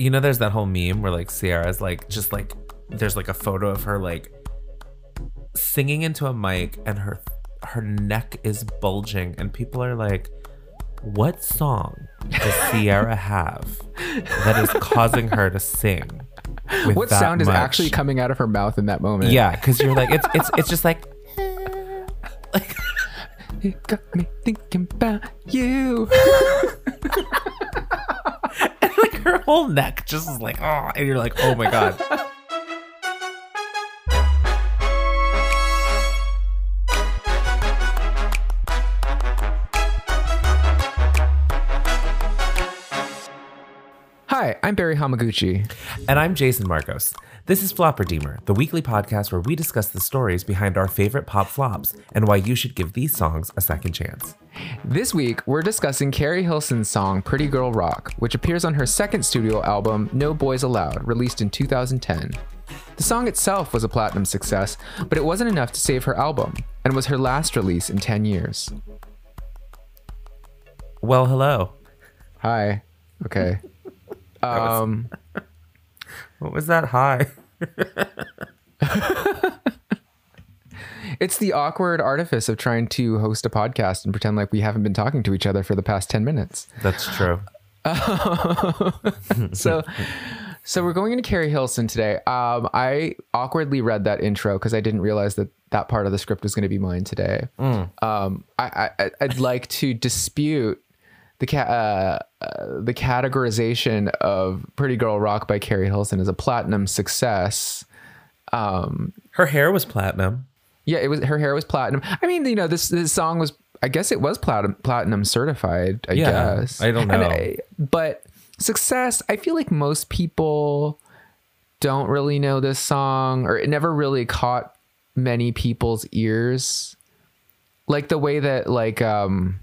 you know, there's that whole meme where like Ciara's like just like there's like a photo of her like singing into a mic and her her neck is bulging and people are like what song does Ciara have that is causing her to sing? What sound is actually coming out of her mouth in that moment? Yeah, because you're like it's it's it's just like You got me thinking about you. her whole neck just is like oh, and you're like oh my god. Hi, I'm Barry Hamaguchi. And I'm Jason Marcos. This is Flop Redeemer, the weekly podcast where we discuss the stories behind our favorite pop flops and why you should give these songs a second chance. This week, we're discussing Keri Hilson's song Pretty Girl Rock, which appears on her second studio album, No Boys Allowed, released in 2010. The song itself was a platinum success, but it wasn't enough to save her album, and was her last release in 10 years. Well, hello. Hi. Okay. Um, What was that high? it's the awkward artifice of trying to host a podcast and pretend like we haven't been talking to each other for the past 10 minutes. That's true. so so we're going into Keri Hilson today. Um, I awkwardly read that intro because I didn't realize that that part of the script was going to be mine today. Um, I, I I'd like to dispute the ca- uh, uh, the categorization of Pretty Girl Rock by Keri Hilson as a platinum success. Her hair was platinum. Yeah, it was her hair was platinum. I mean, you know, this this song was I guess it was platinum platinum certified, I Yeah, guess. I don't know. I- but success, I feel like most people don't really know this song or it never really caught many people's ears. Like the way that like um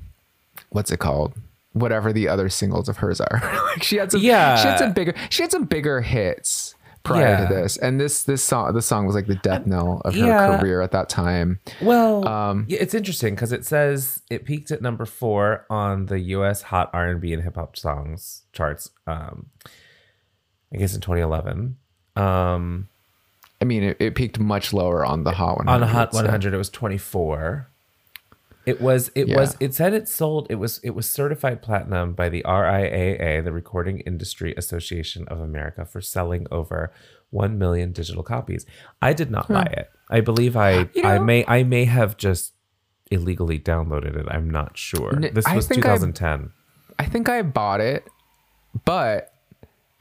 what's it called? Whatever the other singles of hers are. like she had some Yeah. she had some bigger she had some bigger hits prior Yeah. to this. And this this song the song was like the death knell of her Yeah. career at that time. Well, Um, yeah, it's interesting because it says it peaked at number four on the U.S. Hot R&B and Hip Hop Songs charts. Um, I guess in 2011. Um, I mean, it, it peaked much lower on the Hot 100. on the Hot so- 100, it was 24. It was. It Yeah. was. It said it sold. It was. It was certified platinum by the RIAA, the Recording Industry Association of America, for selling over one million digital copies. I did not buy it. I believe I. You I may. I may have just illegally downloaded it. I'm not sure. This was think I- 2010. I think I bought it, but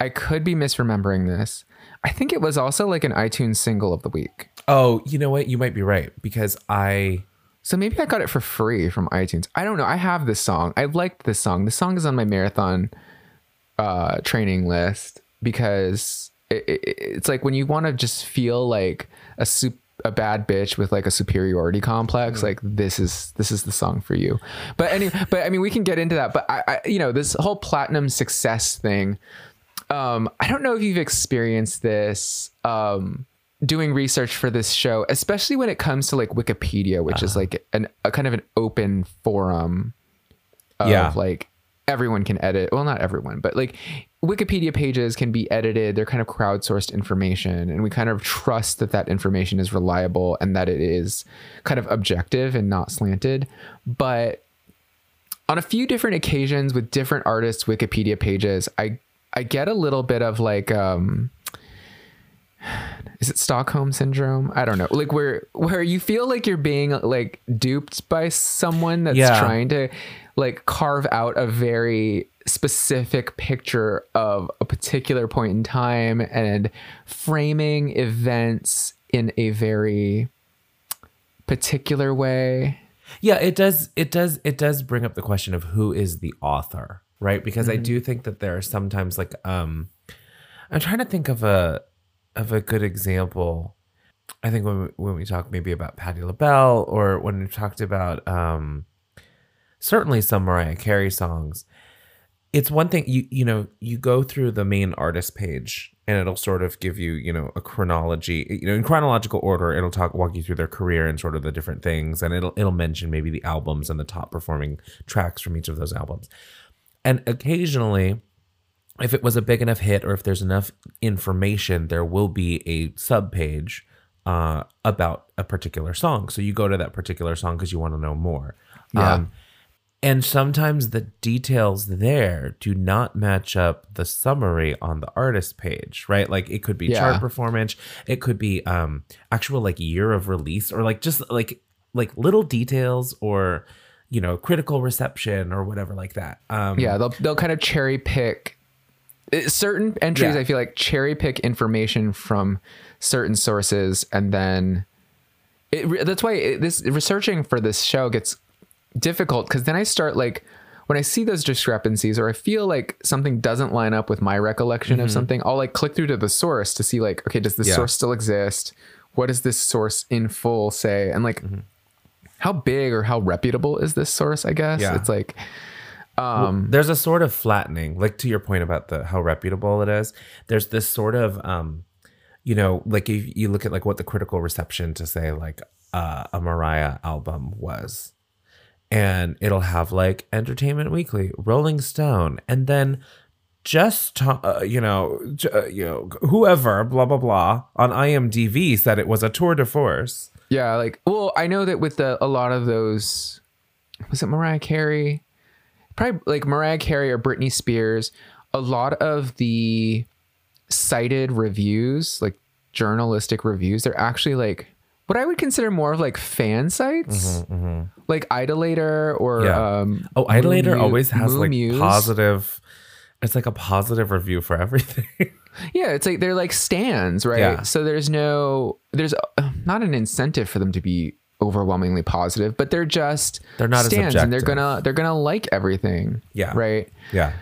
I could be misremembering this. I think it was also like an iTunes single of the week. Oh, you know what? You might be right because I. So maybe I got it for free from iTunes. I don't know. I have this song. I liked this song. This song is on my marathon uh, training list because it, it, it's like when you want to just feel like a soup a bad bitch with like a superiority complex like this is this is the song for you but anyway but i mean we can get into that but I, I you know this whole platinum success thing um i don't know if you've experienced this um doing research for this show especially when it comes to like wikipedia which is like an a kind of an open forum of Yeah. like everyone can edit well not everyone but like wikipedia pages can be edited. They're kind of crowdsourced information and we kind of trust that that information is reliable and that it is kind of objective and not slanted. But on a few different occasions with different artists wikipedia pages i i get a little bit of like um is it Stockholm syndrome? I don't know. Like where where you feel like you're being like duped by someone that's Yeah. trying to like carve out a very specific picture of a particular point in time and framing events in a very particular way. Yeah, it does. It does. It does bring up the question of who is the author, right? Because Mm-hmm. I do think that there are sometimes like um, I'm trying to think of a of a good example. I think when we, when we talk maybe about Patti LaBelle or when we talked about um, certainly some Mariah Carey songs, it's one thing you you know you go through the main artist page and it'll sort of give you you know a chronology you know in chronological order it'll talk walk you through their career and sort of the different things and it'll it'll mention maybe the albums and the top performing tracks from each of those albums and occasionally if it was a big enough hit or if there's enough information, there will be a sub page uh, about a particular song. So you go to that particular song because you want to know more. Yeah. and sometimes the details there do not match up the summary on the artist page, right? Like it could be Yeah. chart performance, it could be um actual like year of release or like just like like little details or you know critical reception or whatever like that. Um Yeah, they'll they'll kind of cherry pick Uh, certain entries. Yeah. I feel like cherry pick information from certain sources, and then it, that's why it, this researching for this show gets difficult because then I start like when I see those discrepancies or I feel like something doesn't line up with my recollection of mm-hmm. something, I'll like click through to the source to see like, okay, does this Yeah. source still exist? What does this source in full say? And like, mm-hmm. how big or how reputable is this source? I guess Yeah. it's like, there's a sort of flattening like to your point about the how reputable it is there's this sort of um you know like if you look at like what the critical reception to say like uh, a mariah album was and it'll have like entertainment weekly rolling stone and then just uh, you know j- uh, you know whoever blah blah blah on imdb said it was a tour de force Yeah, like well, I know that with the a lot of those was it Mariah Carey? Probably like Mariah Carey or Britney Spears, a lot of the cited reviews, like journalistic reviews, they're actually like what I would consider more of like fan sites. Like Idolator or Mm-hmm, Yeah. um oh idolator Moo- always has Moo like Muse. positive it's like a positive review for everything Yeah, it's like they're like stands, right? Yeah. So there's no there's uh, not an incentive for them to be overwhelmingly positive, but they're just They're not as stands and they're gonna they're gonna like everything. Yeah. Right. yeah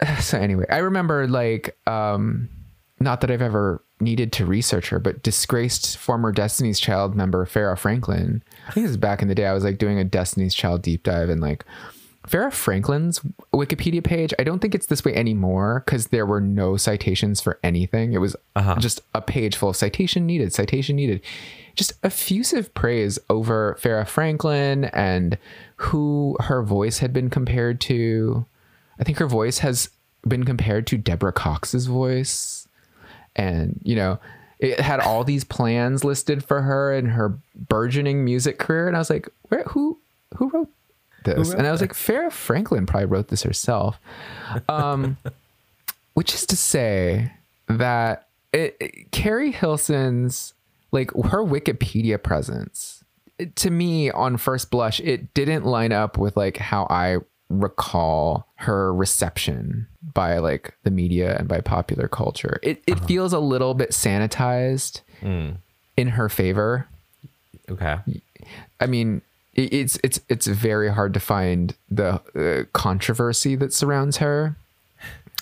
So anyway, I remember like um not that I've ever needed to research her, but disgraced former Destiny's Child member Farrah Franklin. I think this is back in the day. I was like doing a Destiny's Child deep dive and like Farrah Franklin's Wikipedia page. I don't think it's this way anymore because there were no citations for anything. It was uh-huh. just a page full of citation needed, citation needed. Just effusive praise over Farrah Franklin and who her voice had been compared to. I think her voice has been compared to Deborah Cox's voice. And, you know, it had all these plans listed for her and her burgeoning music career. And I was like, where, who, who wrote this? and I was like, Farrah Franklin probably wrote this herself. Um, which is to say that it, it- Keri Hilson's, like her Wikipedia presence, it- to me on first blush, it didn't line up with like how I recall her reception by like the media and by popular culture. It it feels a little bit sanitized in her favor. okay I mean, it's it's it's very hard to find the uh, controversy that surrounds her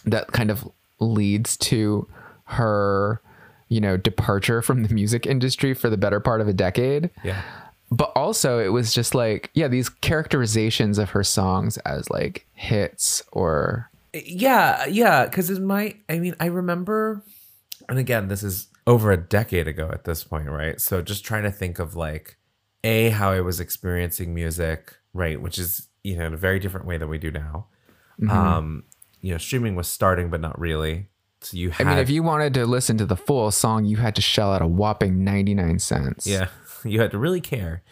that kind of leads to her, you know, departure from the music industry for the better part of a decade. yeah But also, it was just like, yeah, these characterizations of her songs as like hits or Yeah, yeah, because it might. I mean, I remember, and again, this is over a decade ago at this point, right? So just trying to think of like a how I was experiencing music, right, which is you know in a very different way than we do now. Mm-hmm. Um, you know, streaming was starting, but not really. So you I mean, if you wanted to listen to the full song, you had to shell out a whopping 99 cents. yeah, you had to really care.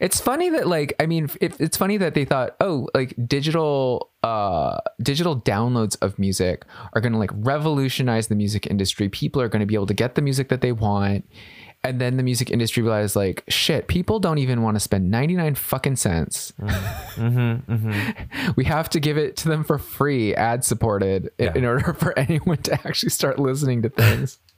It's funny that like I mean it, it's funny that they thought oh like digital uh digital downloads of music are going to like revolutionize the music industry. People are going to be able to get the music that they want. And then the music industry realized like shit, people don't even want to spend 99 fucking cents. Mm-hmm, mm-hmm. We have to give it to them for free, ad supported in, Yeah. in order for anyone to actually start listening to things.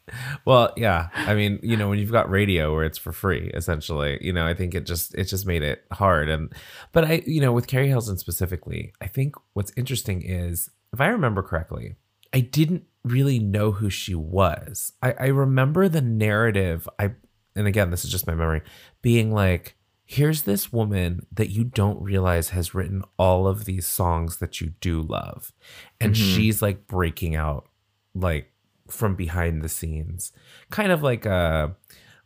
Well, yeah. I mean, you know, when you've got radio where it's for free, essentially, you know, I think it just it just made it hard. And but I, you know, with Keri Hilson specifically, I think what's interesting is if I remember correctly, I didn't really know who she was. I, I remember the narrative. I and again, this is just my memory, being like, here's this woman that you don't realize has written all of these songs that you do love. And she's like breaking out like from behind the scenes. Kind of like a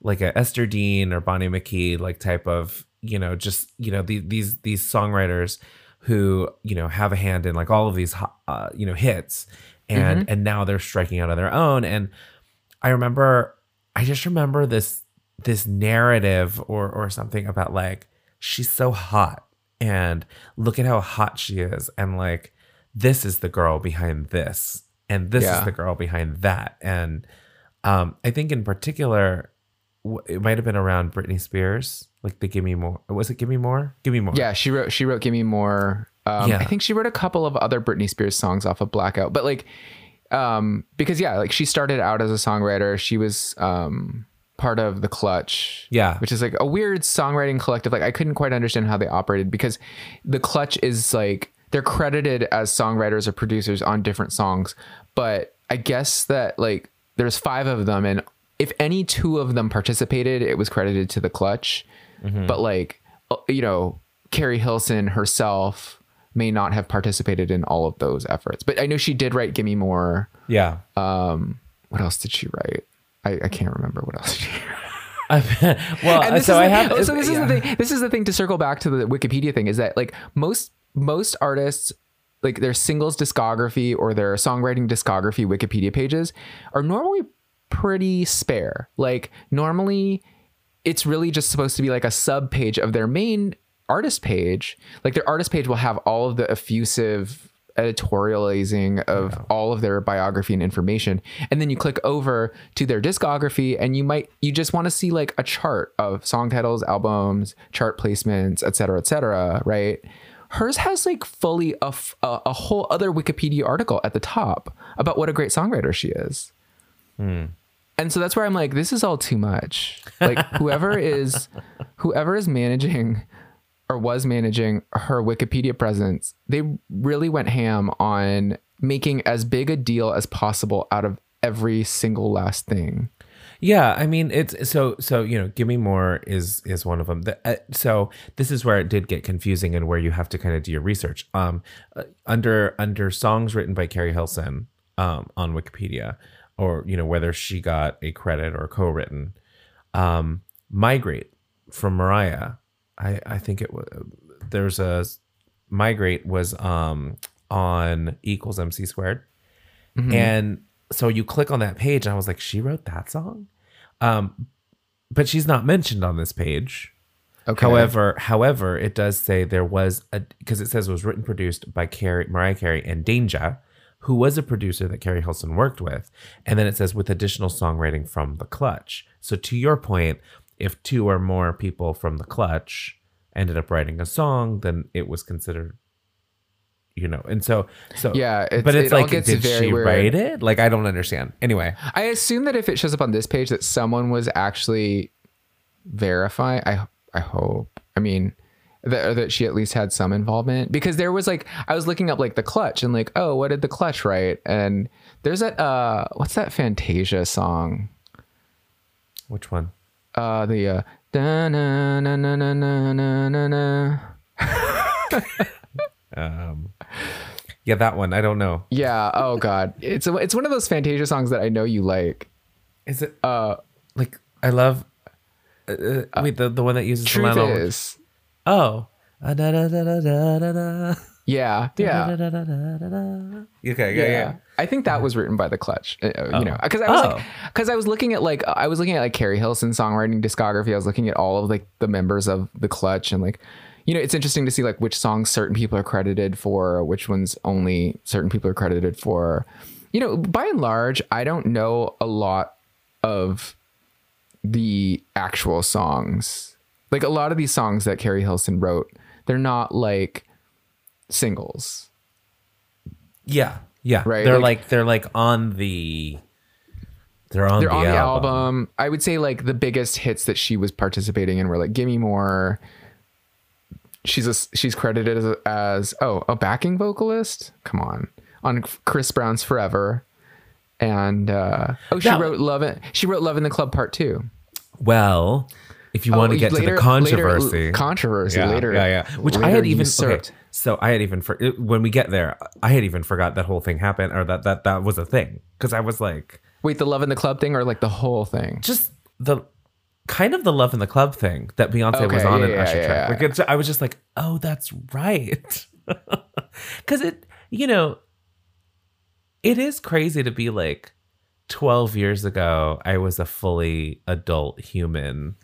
like a Esther Dean or Bonnie McKee like type of, you know, just, you know, the, these these songwriters who, you know, have a hand in like all of these uh, you know, hits and and now they're striking out on their own. And I remember, I just remember this this narrative or or something about like she's so hot and look at how hot she is and like this is the girl behind this and this Yeah. is the girl behind that and um i think in particular it might have been around britney spears like the give me more was it give me more give me more Yeah, she wrote she wrote "Give Me More." Um, Yeah. I think she wrote a couple of other Britney Spears songs off of Blackout, but like, um, because yeah, like she started out as a songwriter. She was um part of the Clutch, Yeah. which is like a weird songwriting collective. Like I couldn't quite understand how they operated because the Clutch is like they're credited as songwriters or producers on different songs, but I guess that like there's five of them and if any two of them participated, it was credited to the Clutch. But like uh, you know, Keri Hilson herself may not have participated in all of those efforts. But I know she did write "Give Me More." yeah um, What else did she write? I, I can't remember what else she. well and this so i the, have so this yeah. is the thing. This is the thing to circle back to the Wikipedia thing is that like most most artists like their singles discography or their songwriting discography Wikipedia pages are normally pretty spare. Like normally it's really just supposed to be like a sub page of their main artist page. Like their artist page will have all of the effusive editorializing of all of their biography and information. And then you click over to their discography and you might you just want to see like a chart of song titles, albums, chart placements, et cetera, et cetera, right? Hers has like fully a, f- a, a whole other Wikipedia article at the top about what a great songwriter she is. Hmm. And so that's where I'm like, this is all too much. Like whoever is whoever is managing or was managing her Wikipedia presence, they really went ham on making as big a deal as possible out of every single last thing. Yeah, I mean it's so so you know, give me more is is one of them. The, uh, so this is where it did get confusing and where you have to kind of do your research. Um, uh, under under songs written by Keri Hilson um on Wikipedia, or you know whether she got a credit or co-written, um, migrate from Mariah. I I think it was there's a migrate was um on equals MC squared. And so you click on that page, and I was like, she wrote that song, um, but she's not mentioned on this page. Okay. However, however, it does say there was a because it says it was written produced by Keri, Mariah Carey, and Danja, who was a producer that Keri Hilson worked with, and then it says with additional songwriting from the Clutch. So to your point, if two or more people from the Clutch ended up writing a song, then it was considered, you know, and so so Yeah, it's- but it's it like gets did very she weird. write it? Like I don't understand. Anyway, I assume that if it shows up on this page that someone was actually verify. I I hope. I mean that that she at least had some involvement because there was like I was looking up like the clutch and like oh what did the clutch write and there's that uh what's that Fantasia song which one? uh, the uh, da na na na na na na na. um, yeah, that one. I don't know. Yeah. Oh God, it's a, it's one of those Fantasia songs that I know you like. Is it? Uh, like I love. Uh, uh, uh wait, the the one that uses truth the line. Is. Oh. Uh, da, da, da, da, da, da yeah yeah. Okay, yeah, yeah. I think that was written by the Clutch. uh, uh, You know, because I was Oh. like, because I was looking at like I was looking at like Keri Hilson's songwriting discography. I was looking at all of like the members of the Clutch and like, you know, it's interesting to see like which songs certain people are credited for, which ones only certain people are credited for. You know, by and large, I don't know a lot of the actual songs. Like a lot of these songs that Keri Hilson wrote, they're not like singles. Yeah. Yeah. Right, They're like- like, they're like on the they're on they're the on the album. album. I would say like the biggest hits that she was participating in were like "Gimme More." She's a she's credited as, as oh a backing vocalist. Come on, on Chris Brown's "Forever," and uh, oh she That- wrote "Love It." She wrote "Love in the Club" Part Two. Well, if you want to Oh, get to the controversy. later- controversy yeah, later. Yeah, yeah. Which I had even okay, so I had even for, when we get there, I had even forgot that whole thing happened or that that that was a thing because I was like Wait, the "Love in the Club" thing, or like the whole thing? just the kind of the love in the club thing that Beyonce was on yeah, Usher yeah, track. yeah. Like it's, I was just like, oh, that's right, because it, you know, it is crazy to be like 12 years ago I was a fully adult human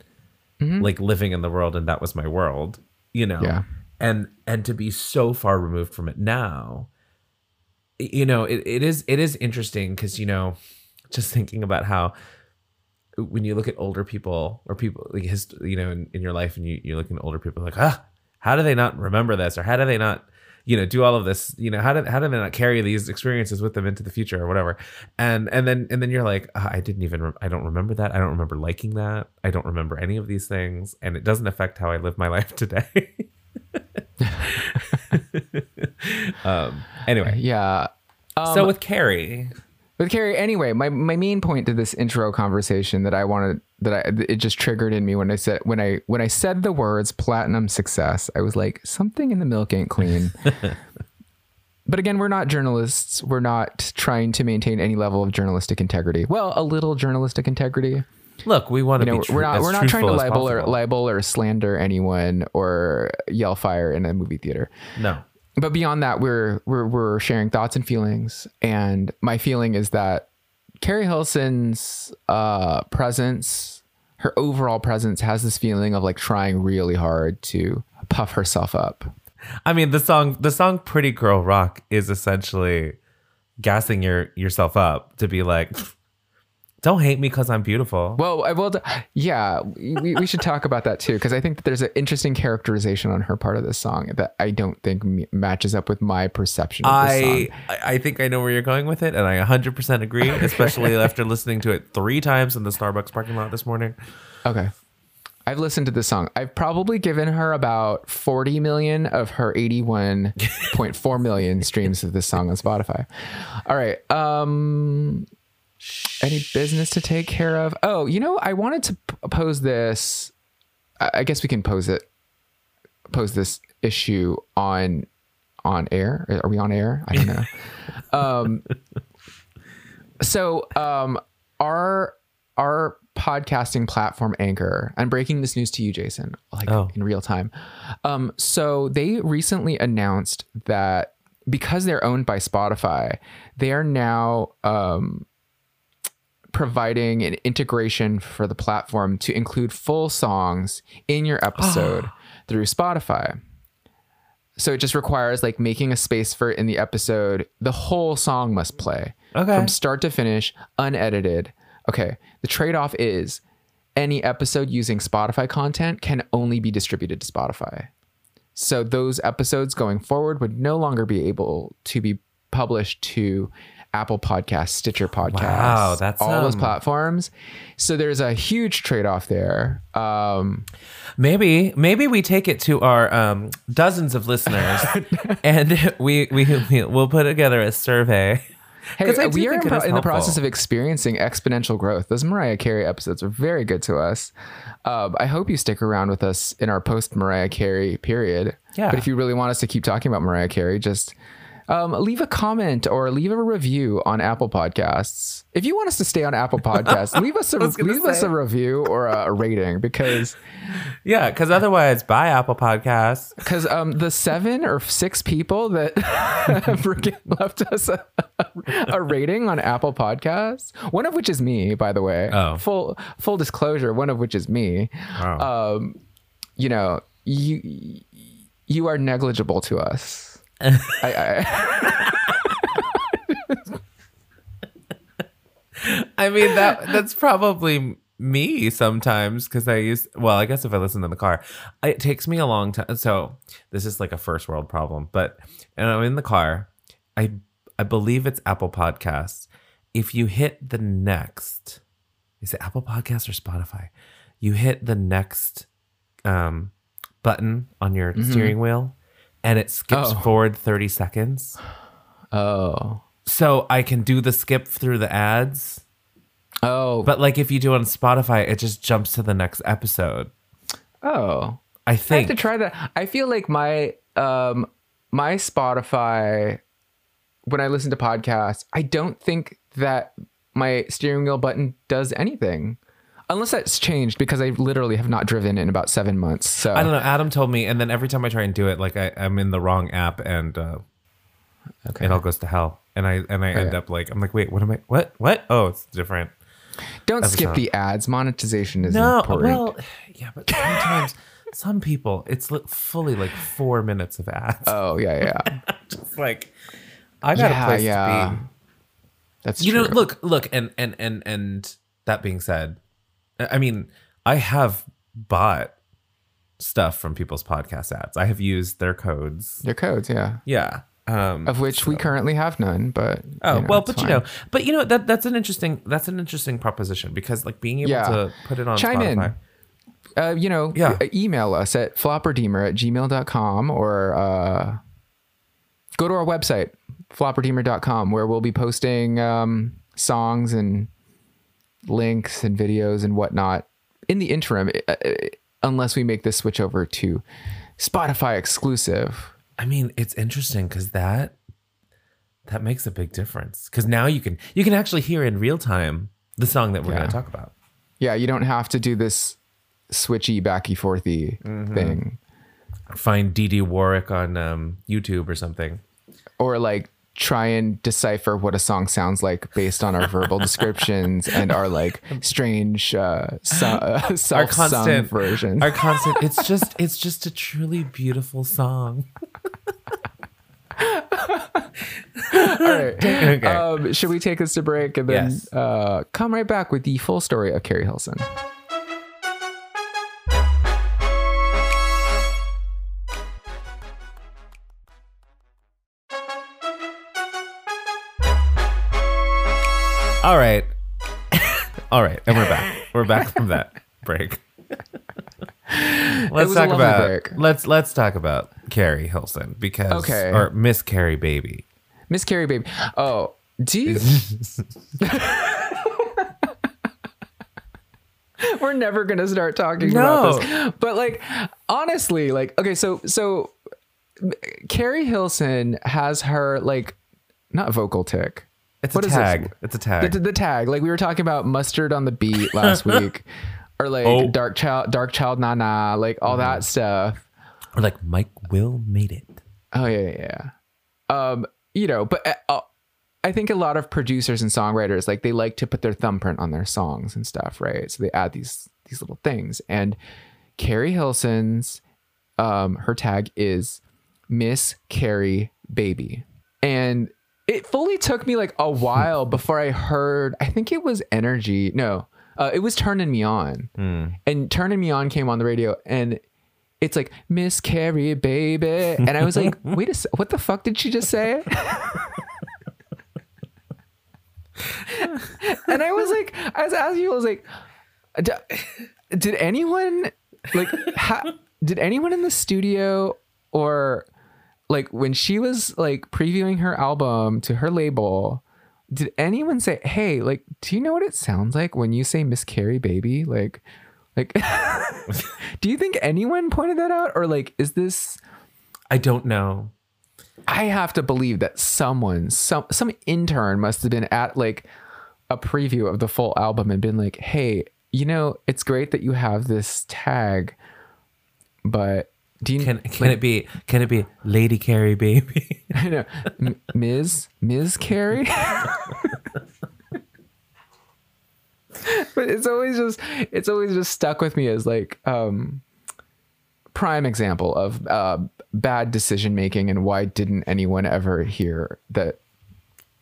Mm-hmm. like living in the world and that was my world, you know. Yeah. And and to be so far removed from it now you know, it, it is it is interesting cuz you know, just thinking about how when you look at older people or people like his you know in, in your life and you you're looking at older people like, "Ah, how do they not remember this or how do they not you know do all of this you know how did how do they not carry these experiences with them into the future or whatever? And and then and then you're like "Ah, i didn't even re- i don't remember that. I don't remember liking that. I don't remember any of these things. And it doesn't affect how i live my life today. Um anyway. Yeah. Um, so with keri With Keri, anyway, my, my main point to this intro conversation that I wanted that I it just triggered in me when I said when I when I said the words platinum success, I was like something in the milk ain't clean. but again, we're not journalists. We're not trying to maintain any level of journalistic integrity. Well, a little journalistic integrity. look we want to You know, be tru- we're not we're not trying to libel or libel or slander anyone or yell fire in a movie theater no but beyond that, we're we're we're sharing thoughts and feelings. And my feeling is that Keri Hilson's uh, presence, her overall presence, has this feeling of like trying really hard to puff herself up. I mean, the song the song "Pretty Girl Rock" is essentially gassing your yourself up to be like, "Don't hate me because I'm beautiful." Well, I will. Yeah, we, we should talk about that too because I think that there's an interesting characterization on her part of this song that I don't think matches up with my perception of this song. I I I think I know where you're going with it, and I 100% agree, especially after listening to it three times in the Starbucks parking lot this morning. Okay. I've listened to this song. I've probably given her about 40 million of her 81.4 million streams of this song on Spotify. All right. Um any business to take care of? Oh, you know, I wanted to p- pose this I I guess we can pose it pose this issue on on air. Are we on air? I don't know. um so um our our podcasting platform anchor i'm breaking this news to you jason like Oh. in real time um so they recently announced that because they're owned by spotify they are now um providing an integration for the platform to include full songs in your episode through spotify so it just requires like making a space for it in the episode the whole song must play Okay. from start to finish, unedited. Okay. The trade off is any episode using Spotify content can only be distributed to Spotify. So those episodes going forward would no longer be able to be published to Apple Podcasts, Stitcher Podcasts, Wow, that's, all those um, platforms. So there's a huge trade off there. Um, Maybe maybe we take it to our um, dozens of listeners, and we we we- we'll put together a survey. Hey, 'Cause I do we are in, pro- in the process of experiencing exponential growth. Those Mariah Carey episodes are very good to us. Um, I hope you stick around with us in our post Mariah Carey period. Yeah. But if you really want us to keep talking about Mariah Carey, just um, leave a comment or leave a review on Apple Podcasts. If you want us to stay on Apple Podcasts, leave us a leave us a review or a, rating because Yeah, because otherwise, bye Apple Podcasts. because um, the seven or six people that freaking left us a, a rating on Apple Podcasts, one of which is me, by the way. Oh. full full disclosure, one of which is me. Wow. Um, you know, you you are negligible to us. I, I, I mean that that's probably me sometimes because I use well, I guess if I listen in the car, it takes me a long time. So this is like a first world problem, but and I'm in the car. I I believe it's Apple Podcasts. If you hit the next, is it Apple Podcasts or Spotify? You hit the next um, button on your steering wheel, and it skips. Oh. forward thirty seconds. oh So I can do the skip through the ads. oh But like if you do on Spotify, it just jumps to the next episode. oh. I think I have to try that. I feel like my um my Spotify when I listen to podcasts, I don't think that my steering wheel button does anything. Unless that's changed because I literally have not driven in about seven months. So I don't know. Adam told me, and then every time I try and do it, like I, I'm in the wrong app, and uh, Okay. it all goes to hell. and I and I end yeah. up like I'm like, wait, what am I? What? What? Oh, it's different. Don't skip the ads. Monetization is No, important. well, yeah, but sometimes some people it's fully like four minutes of ads. oh yeah, yeah. It's like I got Yeah, a place yeah. to be. That's you true. know look look and and and and that being said i mean i have bought stuff from people's podcast ads i have used their codes Their codes, yeah. yeah um Of which we currently have none, but oh you know, well but you know but you know that that's an interesting that's an interesting proposition because like being able Yeah. to put it on Chime in. Uh, you know, Yeah. email us at flopperdeemer at gmail.com or uh, go to our website, flopperdeemer.com, where we'll be posting um, songs and links and videos and whatnot in the interim, uh, uh, unless we make this switch over to Spotify exclusive. i mean it's interesting because that that makes a big difference because now you can you can actually hear in real time the song that we're Yeah. going to talk about Yeah, you don't have to do this switchy, backy, forthy Mm-hmm. thing. find Dee Warwick on um, YouTube or something or like try and decipher what a song sounds like based on our verbal descriptions and our like strange uh, so, uh self-sung constant- versions. our constant it's just it's just a truly beautiful song All right. Okay. Um, should we take us to break and then Yes. uh, come right back with the full story of Keri Hilson? All right all right and we're back we're back from that break let's talk about break. let's let's talk about Keri Hilson because Okay. or Miss Keri baby Miss Keri, baby. Oh, do you? We're never gonna start talking No. about this. But like, honestly, like, okay, so so Keri Hilson has her like not vocal tick. It's What a is this? tag it's a tag The, the tag, like we were talking about mustard on the beat last week, or like Oh. dark child, dark child, na na, like all that stuff. or like Mike Will made it Oh yeah, yeah. yeah. Um, you know, but uh, I think a lot of producers and songwriters like they like to put their thumbprint on their songs and stuff, right? So they add these these little things. And Keri Hilson's um her tag is Miss Keri Baby. And it fully took me like a while before I heard I think it was Energy. No, uh, it was Turning Me On. And Turning Me On came on the radio and it's like Miss Keri, baby, and I was like, wait a sec, what the fuck did she just say? and I was like, I was asking you, I was like, did anyone like, ha- did anyone in the studio or like when she was like previewing her album to her label? Did anyone say, "Hey, like, do you know what it sounds like when you say Miss Keri, baby?" Like, like, do you think anyone pointed that out, or like, is this? I don't know I have to believe that someone, some some intern must have been at like a preview of the full album and been like, "Hey, you know, it's great that you have this tag, but do you can can it be can it be Lady Keri baby I know M- Ms. Ms. Keri?" but it's always just it's always just stuck with me as like um prime example of uh bad decision making and why didn't anyone ever hear that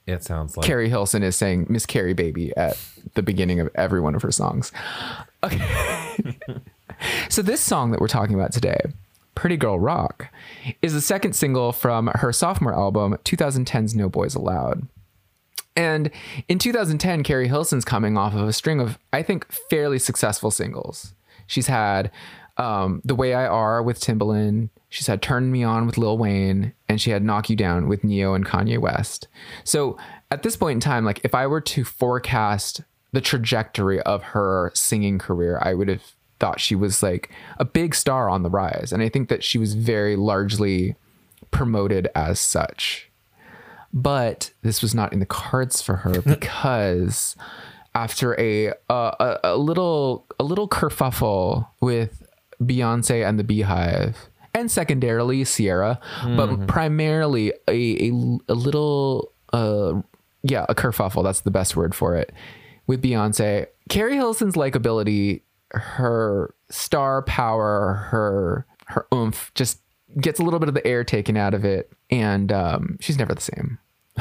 it sounds like Keri Hilson is saying Miss Keri Baby at the beginning of every one of her songs. Okay. so this song that we're talking about today, Pretty Girl Rock, is the second single from her sophomore album, 2010's No Boys Allowed. And in 2010, Keri Hilson's coming off of a string of, I think, fairly successful singles. She's had um, The Way I Are with Timbaland. She's had Turn Me On with Lil Wayne. And she had Knock You Down with Ne-Yo and Kanye West. So at this point in time, like if I were to forecast the trajectory of her singing career, I would have thought she was like a big star on the rise. And I think that she was very largely promoted as such but this was not in the cards for her because after a, uh, a a little a little kerfuffle with Beyonce and the BeyHive, and secondarily Ciara, but primarily a, a a little uh, yeah, a kerfuffle. That's the best word for it. With Beyonce, Keri Hilson's likability, her star power, her her oomph, just gets a little bit of the air taken out of it, and um, she's never the same.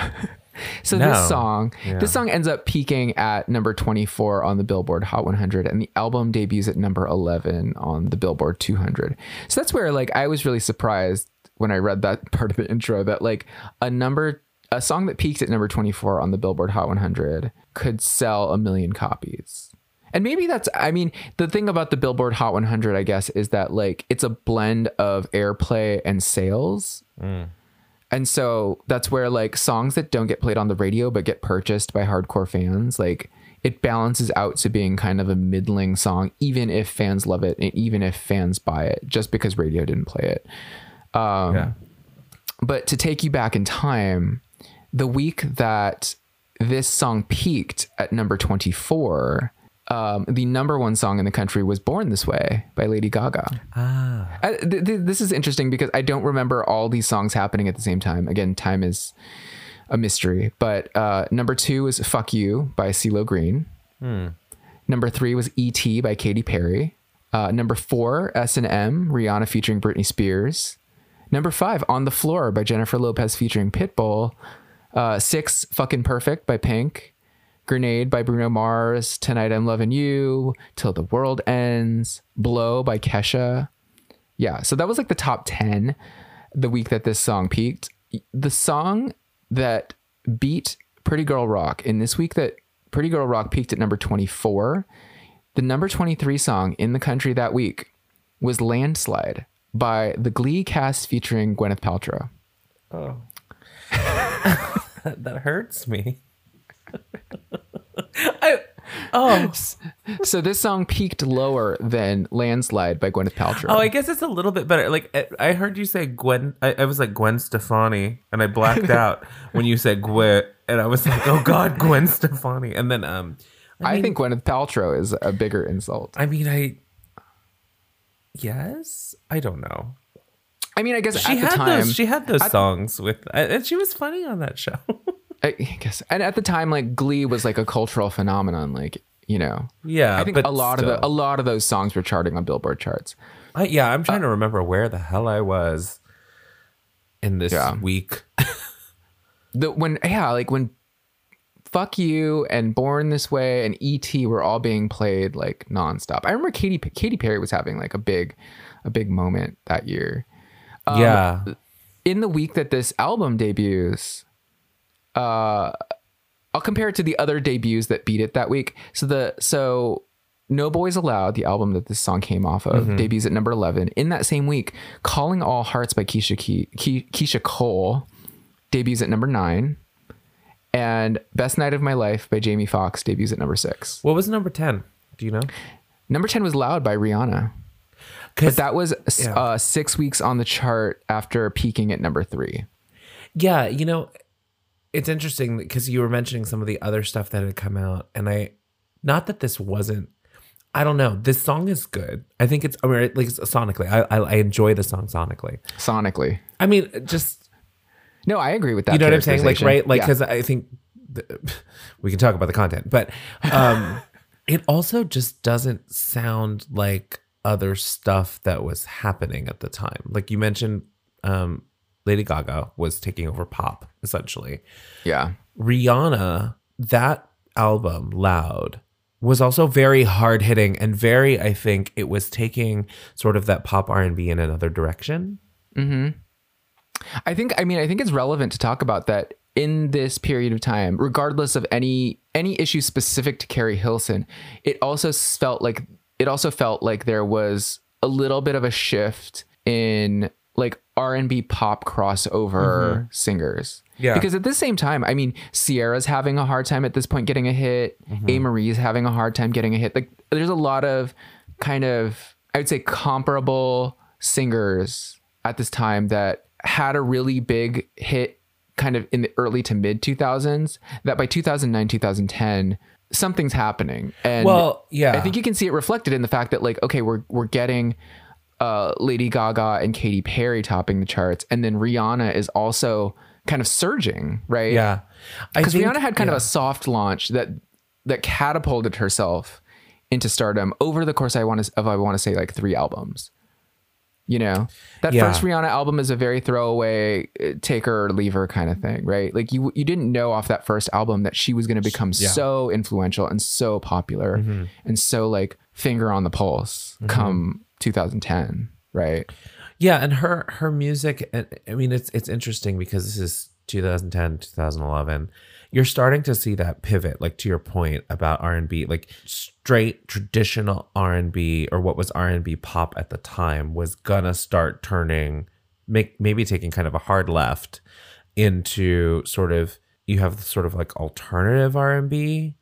so No. this song, Yeah. this song ends up peaking at number 24 on the Billboard Hot 100, and the album debuts at number 11 on the Billboard 200. So that's where like I was really surprised when I read that part of the intro that like a number a song that peaked at number 24 on the Billboard Hot 100 could sell a million copies. And maybe that's, I mean, the thing about the Billboard Hot 100, I guess, is that like it's a blend of airplay and sales. And so that's where like songs that don't get played on the radio but get purchased by hardcore fans, like it balances out to being kind of a middling song, even if fans love it and even if fans buy it, just because radio didn't play it. Um, yeah. But to take you back in time, the week that this song peaked at number 24, um, the number one song in the country was Born This Way by Lady Gaga. Ah. I, th- th- this is interesting because I don't remember all these songs happening at the same time. Again, time is a mystery. But uh, number two was Fuck You by CeeLo Green. Number three was E.T. by Katy Perry. Uh, number four, S&M, Rihanna featuring Britney Spears. Number five, On the Floor by Jennifer Lopez featuring Pitbull. Uh, six, Fucking Perfect by Pink. Grenade by Bruno Mars. Tonight I'm Loving You. Till the World Ends. Blow by Kesha. Yeah, so that was like the top 10 the week that this song peaked. The song that beat Pretty Girl Rock in this week that Pretty Girl Rock peaked at number 24, the number 23 song in the country that week was Landslide by the Glee cast featuring Gwyneth Paltrow. Oh. that, that hurts me. I oh So this song peaked lower than Landslide by Gwyneth Paltrow. oh I guess it's a little bit better. Like I- I heard you say Gwen. I, I was like Gwen Stefani, and I blacked out when you said Gwen, and I was like, oh God, Gwen Stefani. And then um, I think Gwyneth Paltrow is a bigger insult. I mean I yes, I don't know. I mean, I guess She at the time, those. She had those songs with, and she was funny on that show. I guess, and at the time, like Glee was like a cultural phenomenon. Like you know, yeah, I think a lot of the a lot of those songs were charting on Billboard charts. I, yeah, I'm trying to remember where the hell I was in this Yeah. week. The when yeah, like when "Fuck You" and "Born This Way" and "E.T." were all being played like nonstop. I remember Katy Katy Perry was having like a big a big moment that year. Um, yeah, in the week that this album debuts, uh, I'll compare it to the other debuts that beat it that week. So the so No Boys Allowed, the album that this song came off of, debuts at number eleven. In that same week, Calling All Hearts by Keyshia Ke- Ke- Keyshia Cole debuts at number nine, and Best Night of My Life by Jamie Foxx debuts at number six. what was number ten? Do you know? Number ten was Loud by Rihanna. But Because that was Yeah. uh, six weeks on the chart after peaking at number three. yeah, you know, it's interesting because you were mentioning some of the other stuff that had come out, and I, not that this wasn't. I don't know. This song is good. I think it's. I mean, like sonically, I, I I enjoy the song sonically. Sonically. I mean, just No, I agree with that. you know what I'm saying like right like Yeah. because i think the, we can talk about the content but um it also just doesn't sound like other stuff that was happening at the time like you mentioned um lady gaga was taking over pop essentially yeah, rihanna that album loud was also very hard hitting and very i think it was taking sort of that pop r&b in another direction Hmm. I think. I mean, I think it's relevant to talk about that in this period of time, regardless of any any issue specific to Keri Hilson. It also felt like it also felt like there was a little bit of a shift in like R and B pop crossover mm-hmm. singers. Yeah. Because at the same time, I mean, Ciara's having a hard time at this point getting a hit. Mm-hmm. Amerie's having a hard time getting a hit. Like there's a lot of kind of I would say comparable singers at this time that had a really big hit kind of in the early to mid 2000s that by 2009 2010 something's happening and Well, yeah. I think you can see it reflected in the fact that like okay we're we're getting uh Lady Gaga and Katy Perry topping the charts and then Rihanna is also kind of surging, right? Yeah. Because Rihanna had kind of a soft launch that that catapulted herself into stardom over the course I want to of I want to say like three albums. You know, that Yeah. first Rihanna album is a very throwaway, uh, take her or leave her kind of thing, right? Like you you didn't know off that first album that she was going to become Yeah. Mm-hmm. so influential and so popular and so like finger on the pulse come 2010, right? Yeah, and her her music. I mean, it's it's interesting because this is 2010, 2011. You're starting to see that pivot, like to your point about R and B, like straight traditional R and B or what was R and B pop at the time was gonna start turning, make maybe taking kind of a hard left into sort of you have sort of like alternative R and B,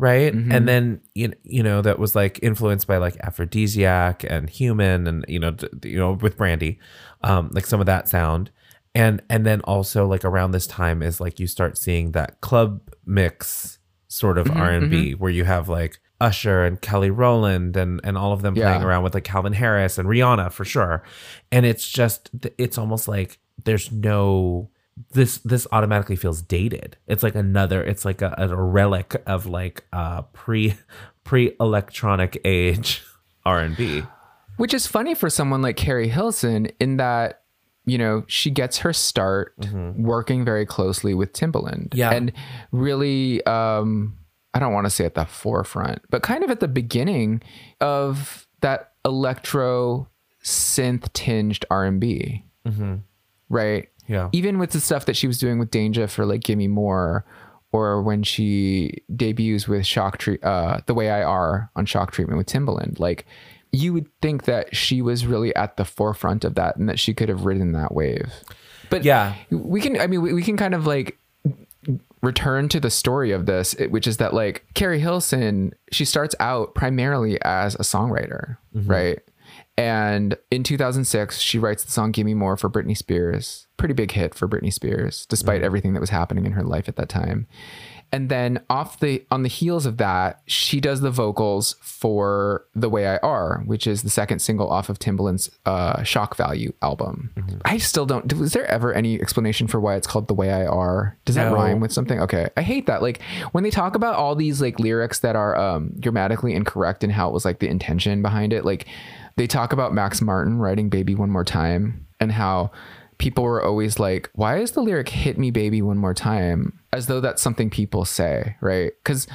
right? And mm-hmm. then you know, you know that was like influenced by like Afrodisiac and Human, and you know, d- you know with Brandy, um, like some of that sound, and and then also like around this time is like you start seeing that club mix sort of mm-hmm, R and B mm-hmm. where you have like Usher and Kelly Rowland and and all of them playing around with like Calvin Harris and Rihanna for sure, and it's just it's almost like there's no this this automatically feels dated. It's like another. It's like a, a relic of like uh pre pre electronic age R and B. Which is funny for someone like Keri Hilson in that, you know, she gets her start working very closely with Timbaland. Yeah. And really, um, I don't want to say at the forefront, but kind of at the beginning of that electro synth tinged R&B. Right? Yeah. even with the stuff that she was doing with Danja for like Gimme More, or when she debuts with Shock Treat, uh, The Way I Are on Shock Treatment with Timbaland, like you would think that she was really at the forefront of that and that she could have ridden that wave. But Yeah. we can, I mean, we, we can kind of like return to the story of this, which is that like Keri Hilson, she starts out primarily as a songwriter, right? And in 2006, she writes the song Gimme More for Britney Spears. Pretty big hit for Britney Spears, despite everything that was happening in her life at that time. And then off the on the heels of that, she does the vocals for "The Way I Are," which is the second single off of Timbaland's uh, "Shock Value" album. I still don't. Was there ever any explanation for why it's called "The Way I Are"? Does that No. rhyme with something? Okay, I hate that. Like when they talk about all these like lyrics that are um, grammatically incorrect and how it was like the intention behind it. Like they talk about Max Martin writing "Baby One More Time" and how people were always like, why is the lyric hit me baby one more time? As though that's something people say, right? Because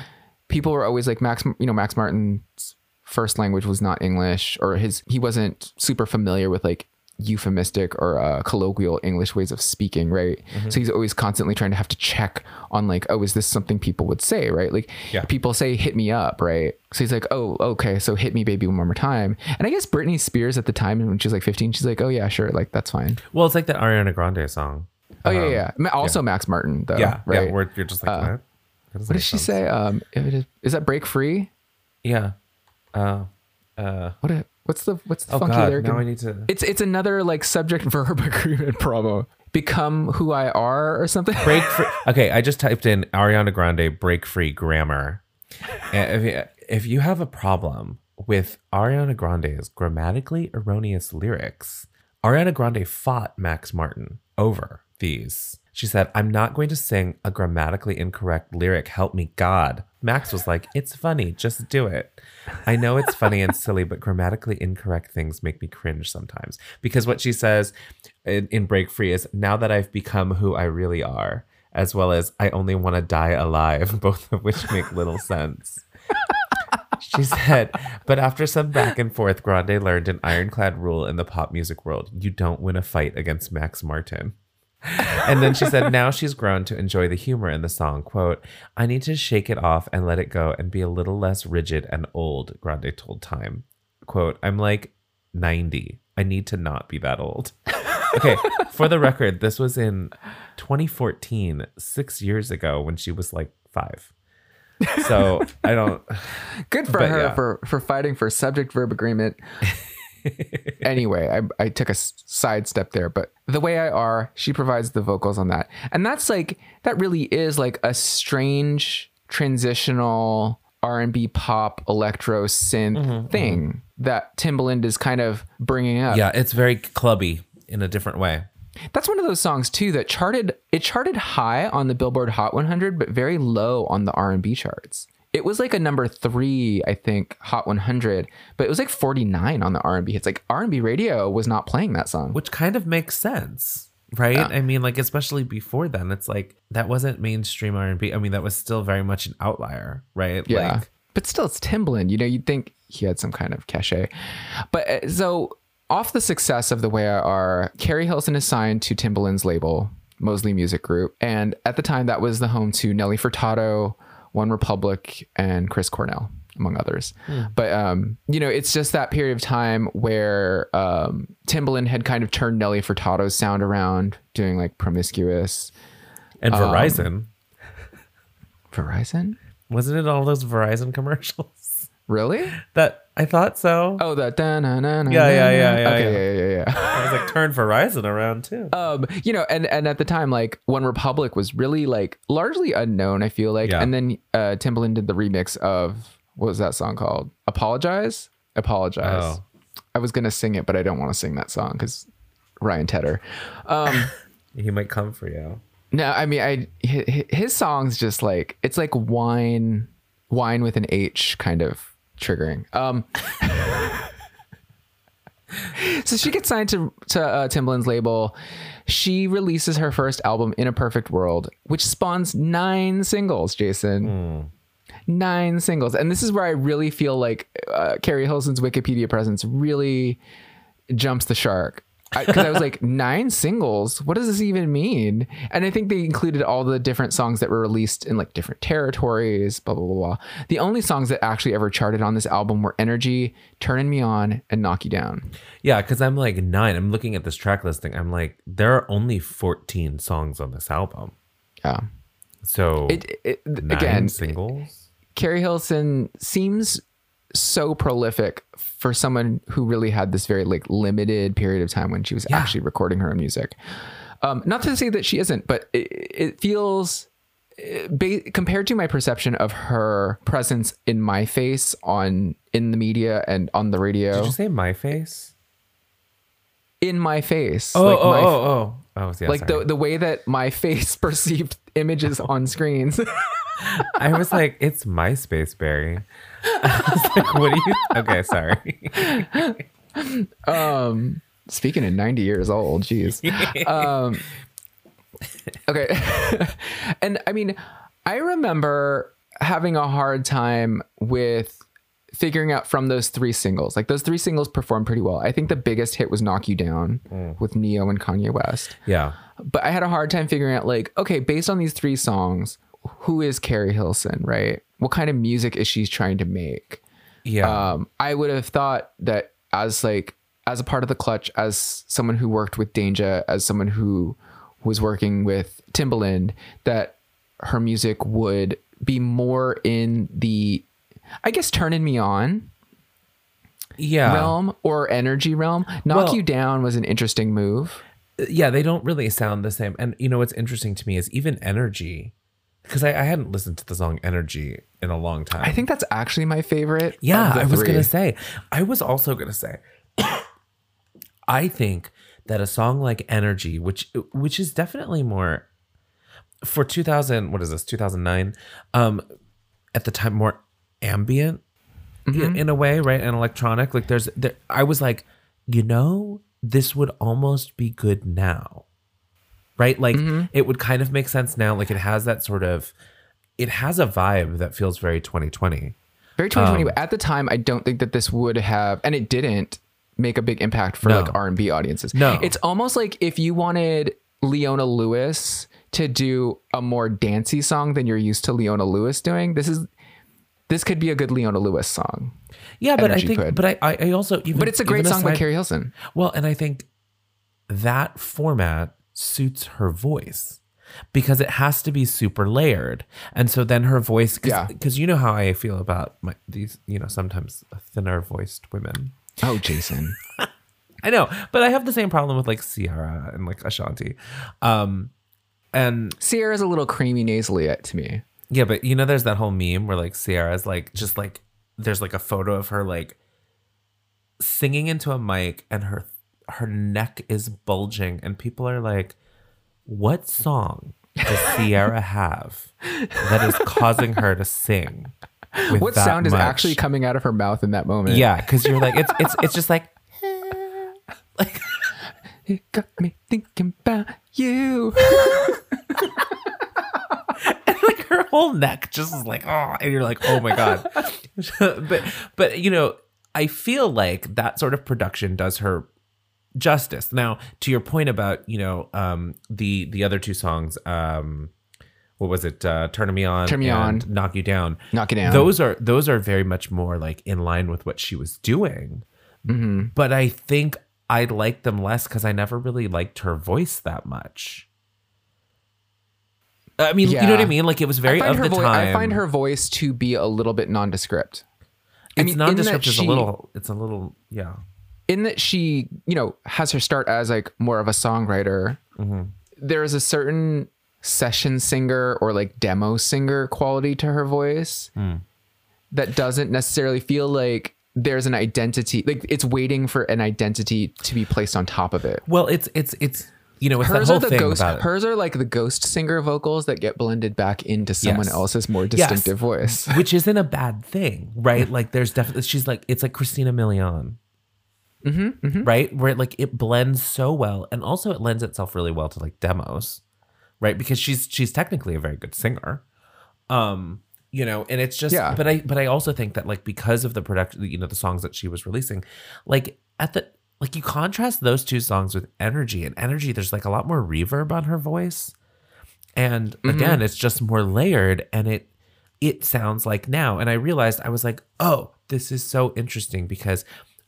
people were always like, Max, you know, Max Martin's first language was not English or his, he wasn't super familiar with like euphemistic or uh, colloquial English ways of speaking, right? So he's always constantly trying to have to check on like, oh, is this something people would say, right? Like Yeah. people say hit me up, right? So he's like, oh, okay, so hit me baby one more time. And I guess Britney Spears at the time when she was like 15, she's like, oh yeah, sure, like that's fine. Well, it's like that Ariana Grande song. Oh yeah, yeah. Ma- Also Max Martin though. Yeah, right. Yeah, where you're just like, what? what did she say? Um, is, is that break free? Yeah. Uh, uh, What? A, what's the what's the oh funky God, lyric? now I need to. It's it's another like subject verb agreement promo. Become who I are or something. break free. Okay, I just typed in Ariana Grande break free grammar. If if you have a problem with Ariana Grande's grammatically erroneous lyrics, Ariana Grande fought Max Martin over these. She said, I'm not going to sing a grammatically incorrect lyric. Help me, God. Max was like, It's funny. Just do it. I know it's funny and silly, but grammatically incorrect things make me cringe sometimes. Because what she says in, in Break Free is, Now that I've become who I really are, as well as I only want to die alive, both of which make little sense. She said, but after some back and forth, Grande learned an ironclad rule in the pop music world you don't win a fight against Max Martin. And then she said, now she's grown to enjoy the humor in the song. Quote, I need to shake it off and let it go and be a little less rigid and old, Grande told Time. Quote, I'm like 90. I need to not be that old. Okay, for the record, this was in 2014, six years ago when she was like five. So I don't. Good for her yeah. for for fighting for subject verb agreement. Anyway, I, I took a sidestep there, but the way I are, she provides the vocals on that, and that's like that really is like a strange transitional R and B pop electro synth Mm-hmm, thing that Timbaland is kind of bringing up. Yeah, it's very clubby in a different way. That's one of those songs too that charted it charted high on the Billboard Hot 100 but very low on the R&B charts. It was like a number 3, I think, Hot 100, but it was like 49 on the R&B hits. Like R&B radio was not playing that song. which kind of makes sense right i mean like especially before then it's like that wasn't mainstream r&b i mean that was still very much an outlier right Yeah. like but still, it's Timbaland. You know, you'd think he had some kind of cachet. But uh, so, off the success of The Way I Are, Keri Hilson is signed to Timbaland's label, Mosley Music Group. And at the time, that was the home to Nelly Furtado, One Republic, and Chris Cornell, among others. But, um, you know, it's just that period of time where um, Timbaland had kind of turned Nelly Furtado's sound around, doing like promiscuous. and Um, verizon Verizon? wasn't it all those verizon commercials Really? that i thought so Oh, the da na na na. Yeah, yeah, yeah, yeah, Okay, yeah. yeah, yeah, yeah. i was like turn verizon around too um you know and and at the time like one republic was really like largely unknown i feel like Yeah. and then uh timbaland did the remix of what was that song called apologize apologize Oh. i was gonna sing it but i don't want to sing that song because ryan tedder um he might come for you no i mean i hi- hi- his songs just like it's like wine wine with an h kind of triggering um so she gets signed to to uh, Timbaland's label. She releases her first album, "In a Perfect World," which spawns nine singles. Jason, nine singles, and this is where I really feel like uh, Keri Hilson's Wikipedia presence really jumps the shark. Because I, was like, nine singles? What does this even mean? And I think they included all the different songs that were released in like different territories, blah, blah, blah, blah. The only songs that actually ever charted on this album were Energy, Turning Me On, and Knock You Down. yeah because i'm like nine i'm looking at this track listing i'm like there are only 14 songs on this album Yeah. so It, it nine again, singles Keri Hilson seems so prolific for someone who really had this very like limited period of time when she was Yeah. actually recording her own music. Um, not to say that she isn't, but it, it feels uh, ba- compared to my perception of her presence in my face on in the media and on the radio did you say my face in my face oh like oh, my, oh oh oh yeah, like sorry. the the way that my face perceived images on screens I was like, it's MySpace, Barry. Like, what are you? Okay, sorry. Um, speaking of 90 years old, jeez. Um, okay. and I mean, I remember having a hard time with figuring out from those three singles. Like those three singles performed pretty well. I think the biggest hit was Knock You Down with Ne-Yo and Kanye West. Yeah. But I had a hard time figuring out like, okay, based on these three songs, who is Keri Hilson, right? What kind of music is she trying to make? Yeah. um, I would have thought that as like as a part of the clutch, as someone who worked with Danja, as someone who was working with Timbaland, that her music would be more in the, I guess, turning me on yeah. realm or energy realm. Knock Well- you down was an interesting move. yeah. They don't really sound the same. And you know what's interesting to me is even Energy, because I, I hadn't listened to the song Energy in a long time. I think that's actually my favorite. Yeah, I was gonna say. I was also gonna say. I think that a song like Energy, which which is definitely more for 2000, what is this? 2009. Um, at the time, more ambient in, in a way, right? And electronic. Like there's, there, I was like, you know, this would almost be good now, right? Like it would kind of make sense now. Like it has that sort of, it has a vibe that feels very 2020. Very 2020. Um, but at the time, I don't think that this would have, and it didn't make a big impact for No. like R and B audiences. No. it's almost like if you wanted Leona Lewis to do a more dancey song than you're used to Leona Lewis doing. This is this could be a good Leona Lewis song, Yeah, but I think, could. but I, I, also, even, but it's a great song by Keri Hilson. Well, and I think that format suits her voice because it has to be super layered, and so then her voice, cause, Yeah. because you know how I feel about my these, you know, sometimes thinner voiced women. Oh, Jason. I know, but I have the same problem with like Ciara and like Ashanti, um, and Ciara's a little creamy nasally uh, to me. Yeah, but you know, there's that whole meme where like Ciara's like just like there's like a photo of her like singing into a mic and her her neck is bulging, and people are like, "What song does Ciara have that is causing her to sing?" What sound is actually coming out of her mouth in that moment? Yeah, because you're like, it's it's it's just like like It got me thinking about you. And like her whole neck just is like oh and you're like oh my god but but you know i feel like that sort of production does her justice now to your point about you know um the the other two songs um what was it uh turn me on Turn Me and On. knock you down Knock it down. those are those are very much more like in line with what she was doing Mm-hmm. but i think i like them less because i never really liked her voice that much I mean, you know what I mean? Like it was very I find of her the voice. time. I find her voice to be a little bit nondescript. I it's mean, nondescript is a little. It's a little. Yeah. In that she, you know, has her start as like more of a songwriter. Mm-hmm. There is a certain session singer or like demo singer quality to her voice Hmm. that doesn't necessarily feel like there's an identity. Like it's waiting for an identity to be placed on top of it. Well, it's it's it's you know it's Hers are the thing ghost. about. Hers are like the ghost singer vocals that get blended back into someone Yes. else's more distinctive voice. which isn't a bad thing, right? Like there's definitely she's like it's like Christina Milian. Mm-hmm, Right? Where like it blends so well and also it lends itself really well to like demos. Right? Because she's she's technically a very good singer. Um you know, and it's just Yeah. but I but I also think that like because of the production you know the songs that she was releasing like at the like you contrast those two songs with energy and energy there's like a lot more reverb on her voice and again it's just more layered and it it sounds like now and i realized i was like oh this is so interesting because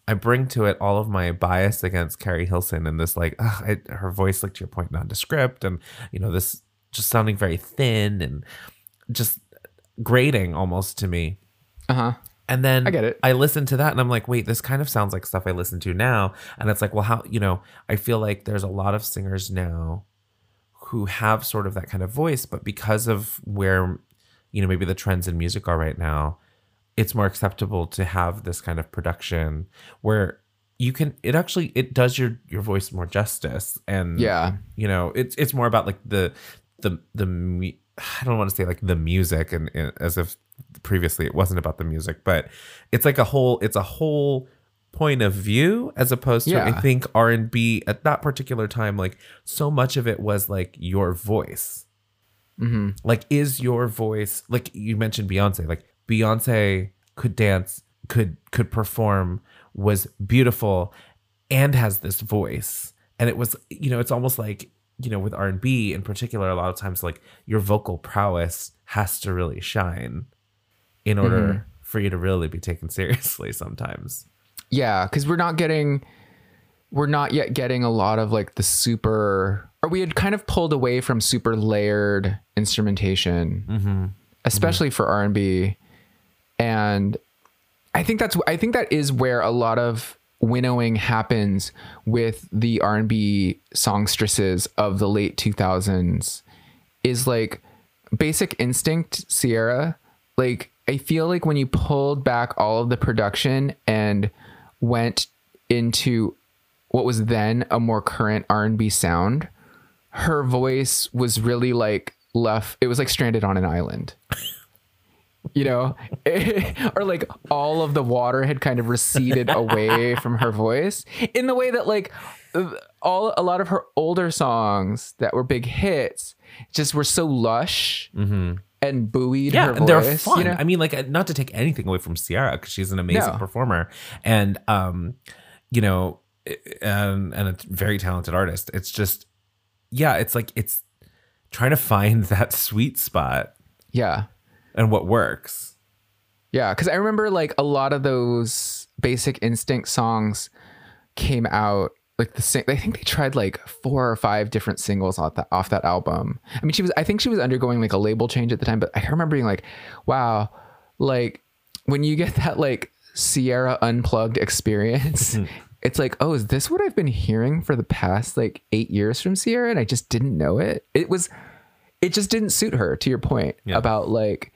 i bring to it all of my bias against keri hilson and this like ugh, I, her voice like to your point nondescript and you know this just sounding very thin and just grating almost to me Uh huh. and then I get it. I listen to that and I'm like, wait, this kind of sounds like stuff I listen to now. And it's like, well, how, you know, I feel like there's a lot of singers now who have sort of that kind of voice, but because of where, you know, maybe the trends in music are right now, it's more acceptable to have this kind of production where you can it actually it does your your voice more justice and Yeah. you know it's it's more about like the the the I don't want to say like the music and, and as if previously it wasn't about the music, but it's like a whole it's a whole point of view as opposed to I think R and B at that particular time like so much of it was like your voice. Mm-hmm. Like is your voice like you mentioned Beyonce like Beyonce could dance could could perform was beautiful and has this voice. And it was you know it's almost like you know with r&b in particular a lot of times like your vocal prowess has to really shine in order mm-hmm. for you to really be taken seriously sometimes. Yeah, because we're not getting, we're not yet getting a lot of like the super, or we had kind of pulled away from super layered instrumentation, mm-hmm. Mm-hmm. especially for R and I think that's I think that is where a lot of winnowing happens with the R and B songstresses of the late two thousands, is like Basic Instinct Ciara. Like I feel like when you pulled back all of the production and went into what was then a more current R&B sound, her voice was really like left it was like stranded on an island. You know, or like all of the water had kind of receded away from her voice in the way that like all a lot of her older songs that were big hits just were so lush and buoyed yeah her and voice. they're fun You know? i mean like uh, not to take anything away from Ciara because she's an amazing No. performer and um you know and and a very talented artist it's just yeah it's like it's trying to find that sweet spot yeah. And what works Yeah, because I remember like a lot of those Basic Instinct songs came out like the same. I think they tried like four or five different singles off that off that album. I mean, she was. I think she was undergoing like a label change at the time, but I remember being like, "Wow, like when you get that like Ciara unplugged experience." Hmm. It's like, oh, is this what I've been hearing for the past like eight years from Ciara? And I just didn't know it. It was, it just didn't suit her. To your point Yeah. about like,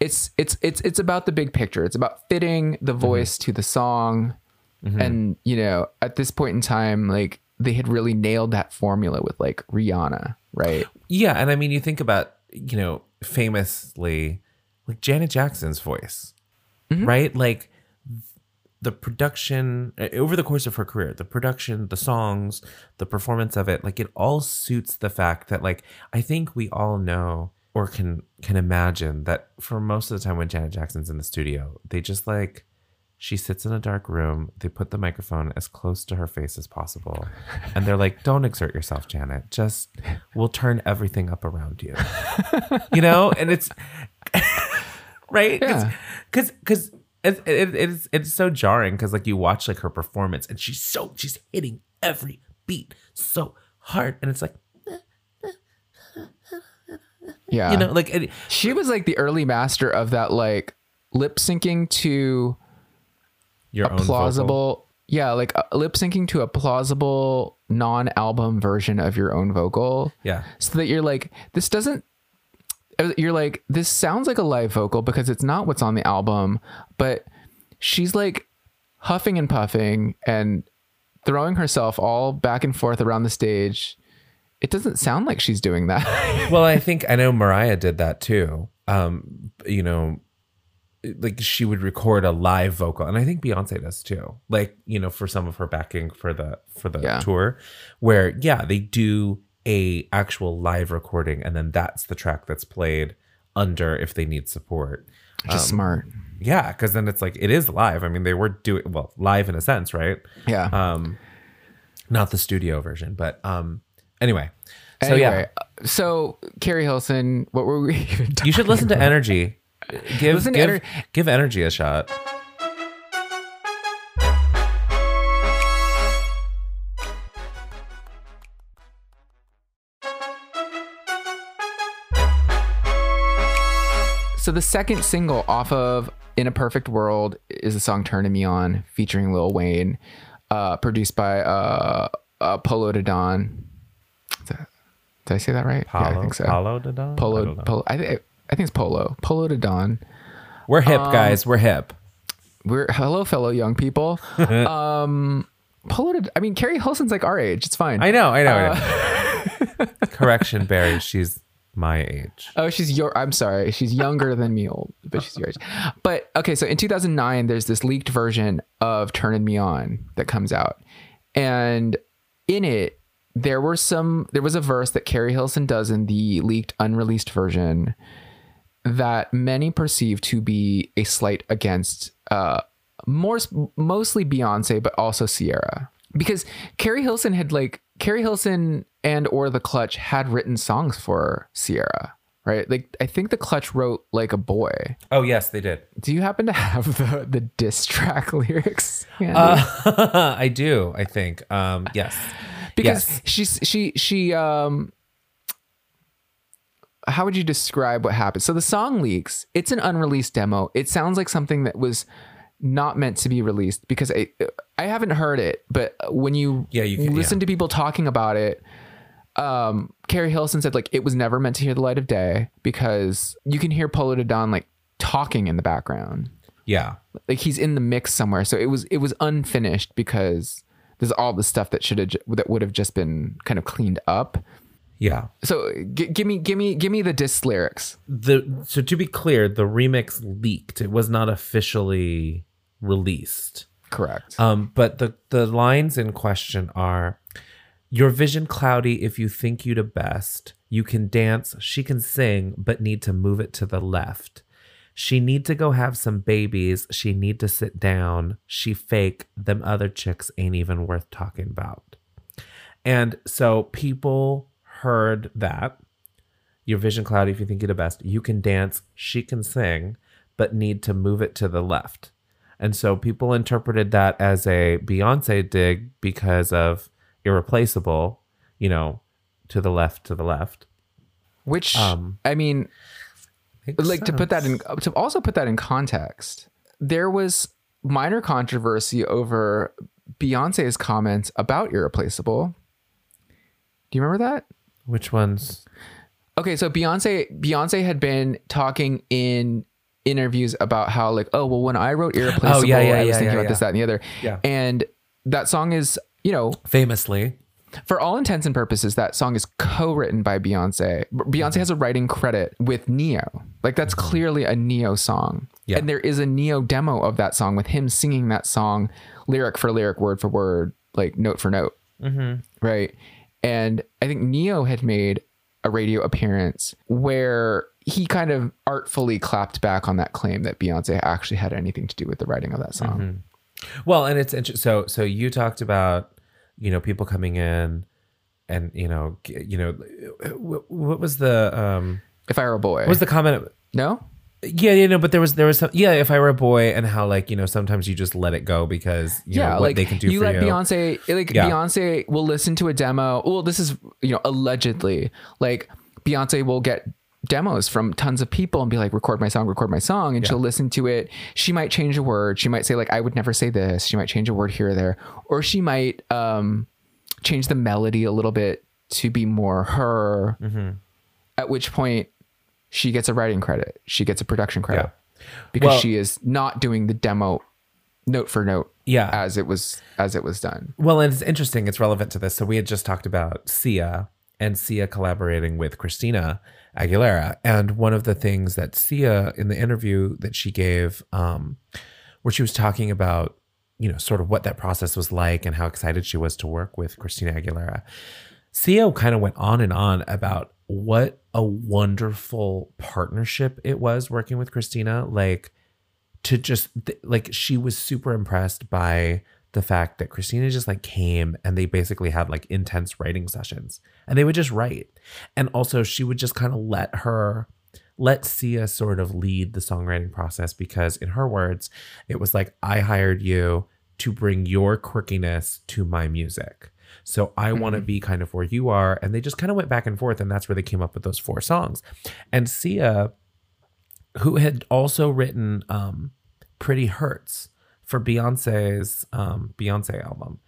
it's it's it's it's about the big picture. It's about fitting the mm-hmm. voice to the song mm-hmm. And you know, at this point in time, like they had really nailed that formula with like Rihanna, right? Yeah, and I mean, you think about you know famously like Janet Jackson's voice, mm-hmm. right? Like the production uh, over the course of her career, the production, the songs, the performance of it, like it all suits the fact that like I think we all know or can can imagine that for most of the time when Janet Jackson's in the studio, they just like she sits in a dark room, they put the microphone as close to her face as possible, and they're like, "Don't exert yourself, Janet. Just we'll turn everything up around you." you know, and it's right Yeah. because because it, it, it's it's so jarring because like you watch like her performance and she's so she's hitting every beat so hard and it's like Yeah. you know like it, she was like the early master of that like lip syncing to your a own plausible plausible yeah like uh, lip syncing to a plausible non-album version of your own vocal. Yeah. So that you're like this doesn't uh, you're like this sounds like a live vocal because it's not what's on the album but she's like huffing and puffing and throwing herself all back and forth around the stage it doesn't sound like she's doing that. Well i think i know mariah did that too. Um you know like she would record a live vocal and i think beyonce does too. Like you know for some of her backing for the for the Yeah. tour where yeah they do a actual live recording and then that's the track that's played under if they need support. Just smart. yeah because then it's like it is live. I mean they were doing well live in a sense right? Yeah. Um not the studio version but um anyway so anyway, yeah so Keri Hilson, what were we You should listen to Energy. Give Listen to give, Ener- give Energy a shot. So the second single off of In a Perfect World is the song Turning Me On featuring Lil Wayne, uh, produced by uh, uh, Polow da Don. Did I say that right? Paulo, yeah, I think so. Paulo de Don? Polo, don't. Polo. I, thi- I think it's Polo. Polo to Don. We're hip, Um, guys. We're hip. We're hello, fellow young people. um, Polo de. I mean, Keri Hilson's like our age. It's fine. I know. I know. I uh, know. Correction, Barry. She's my age. Oh, she's your. I'm sorry, she's younger than me, old, but she's your age. But okay, so in 2009, there's this leaked version of "Turning Me On" that comes out, and in it, there were some. There was a verse that Keri Hilson does in the leaked, unreleased version that many perceive to be a slight against, uh, more mostly Beyonce, but also Ciara, because Keri Hilson had like Keri Hilson and or the Clutch had written songs for Ciara, right? Like I think the Clutch wrote like a boy. Oh yes, they did. Do you happen to have the the diss track lyrics? Uh, I do. I think. Um, yes. Because yes. she's she she um how would you describe what happened so the song leaks it's an unreleased demo it sounds like something that was not meant to be released because i i haven't heard it but when you Yeah, you can- listen yeah. to people talking about it um keri hilson said like it was never meant to hear the light of day because you can hear polow da don like talking in the background Yeah. like he's in the mix somewhere. So it was it was unfinished because there's all the stuff that should have that would have just been kind of cleaned up. Yeah. So g- give me give me give me the diss lyrics. The so to be clear, the remix leaked. It was not officially released. Correct. Um, but the the lines in question are your vision cloudy if you think you the best. You can dance, she can sing, but need to move it to the left. She need to go have some babies. She need to sit down. She fake. Them other chicks ain't even worth talking about. And so people heard that. Your vision cloudy if you think you're the best. You can dance, she can sing, but need to move it to the left. And so people interpreted that as a Beyonce dig because of irreplaceable, you know, to the left, to the left. Which um, I mean, Makes like to put that in to also put that in context. There was minor controversy over Beyonce's comments about irreplaceable. Do you remember that? Which ones? Okay, so Beyonce Beyonce had been talking in interviews about how like, oh well, when I wrote Irreplaceable, Oh, yeah, yeah, I was yeah, thinking about this, that, and the other. Yeah. And that song is, you know, Famously. For all intents and purposes, that song is co-written by Beyonce. Beyonce has a writing credit with Ne-Yo. Like that's clearly a Ne-Yo song. Mm-hmm. Yeah. And there is a Ne-Yo demo of that song with him singing that song lyric for lyric, word for word, like note for note. Mm-hmm. Right. And I think Ne-Yo had made a radio appearance where he kind of artfully clapped back on that claim that Beyonce actually had anything to do with the writing of that song. Mm-hmm. Well, and it's interesting. So, so you talked about, you know, people coming in, and you know, you know, what, was the um, If I were a boy. what was the comment? no? Yeah, you know, but there was there was some, yeah. If I were a boy, and how like you know sometimes you just let it go because you yeah, know what like they can do you for let you. Beyonce, like Yeah. Beyonce will listen to a demo. Well, this is you know allegedly like Beyonce will get demos from tons of people and be like, record my song, record my song, and she'll listen to it. She might change a word. She might say like, I would never say this. She might change a word here or there, or she might um change the melody a little bit to be more her. Mm-hmm. At which point, she gets a writing credit. She gets a production credit Yeah. because Well- she is not doing the demo note for note Yeah. as it was as it was done. Well, and it's interesting. It's relevant to this. So we had just talked about Sia and Sia collaborating with Christina Aguilera, and one of the things that Sia in the interview that she gave, um, where she was talking about, you know, sort of what that process was like and how excited she was to work with Christina Aguilera. Sia kind of went on and on about what a wonderful partnership it was working with Christina. Like to just like she was super impressed by the fact that Christina just like came and they basically had like intense writing sessions and they would just write. And also she would just kind of let her let Sia sort of lead the songwriting process because in her words, it was like I hired you to bring your quirkiness to my music. So I want to be kind of where you are. And they just kind of went back and forth. And that's where they came up with those four songs. And Sia, who had also written um, Pretty Hurts for Beyonce's um, Beyonce album.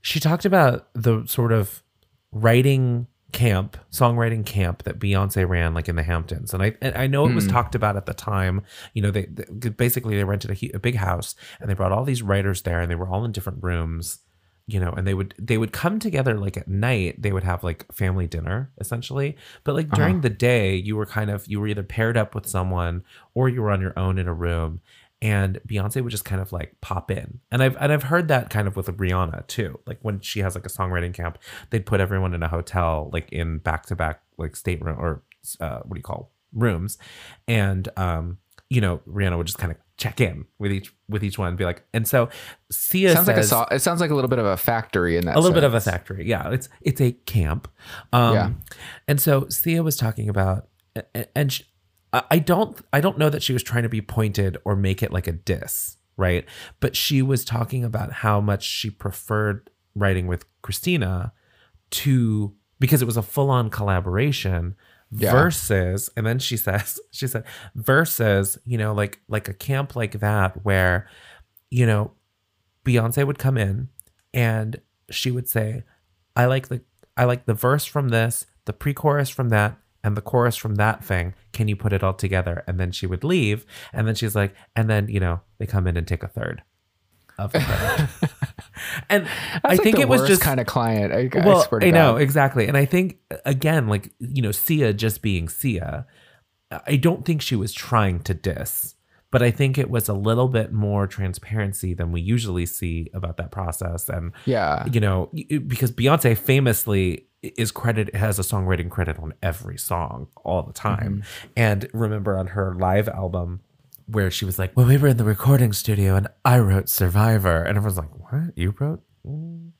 She talked about the sort of writing camp, songwriting camp that Beyonce ran like in the Hamptons. And I and I know it was talked about at the time. You know, they, they basically they rented a, a big house and they brought all these writers there and they were all in different rooms you know and they would they would come together like at night they would have like family dinner essentially but like during the day you were kind of you were either paired up with someone or you were on your own in a room and Beyonce would just kind of like pop in. And I've and I've heard that kind of with Rihanna too. Like when she has like a songwriting camp, they'd put everyone in a hotel like in back to back like stateroom or uh, what do you call rooms, and um you know Rihanna would just kind of check in with each with each one and be like, and so Sia sounds like a says- it sounds like a little bit of a factory in that a little bit of a factory. Yeah, it's it's a camp. Um, Yeah. And so Sia was talking about, and she, I don't I don't know that she was trying to be pointed or make it like a diss, right? But she was talking about how much she preferred writing with Christina to because it was a full on collaboration. Yeah. Versus, and then she says, she said, versus, you know, like like a camp like that where, you know, Beyonce would come in and she would say, I like the I like the verse from this, the pre-chorus from that, and the chorus from that thing. Can you put it all together? And then she would leave. And then she's like, and then, you know, they come in and take a third of the credit. and I like think it was just kind of client. I, I well, to I know exactly, and I think uh, again, like you know, Sia just being Sia, I don't think she was trying to diss, but I think it was a little bit more transparency than we usually see about that process, and Yeah. you know, because Beyonce famously is credit has a songwriting credit on every song all the time, Mm-hmm. and remember on her live album. Where she was like, "Well, we were in the recording studio and I wrote Survivor," and everyone's like, "What? You wrote?"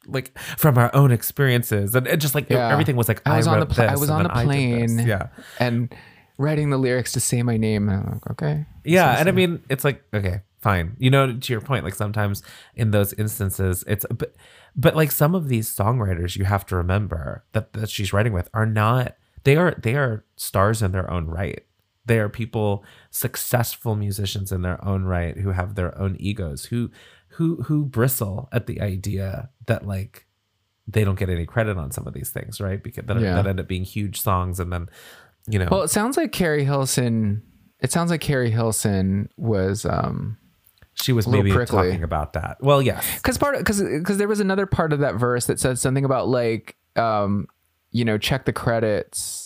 like from our own experiences and it just like Yeah. everything was like I was I on the pla- I was on the then I did this. plane. yeah And writing the lyrics to say my name. And I'm like, okay. yeah and i mean it's like okay fine. You know to your point like sometimes in those instances it's but but like some of these songwriters you have to remember that that she's writing with are not they are they are stars in their own right. They are people successful musicians in their own right who have their own egos who who who bristle at the idea that like they don't get any credit on some of these things right? Because that, Yeah. that end up being huge songs and then you know. Well, it sounds like Keri Hilson It sounds like Keri Hilson was um She was maybe prickly. talking about that. Well, yes. because part because because there was another part of that verse that said something about like um you know check the credits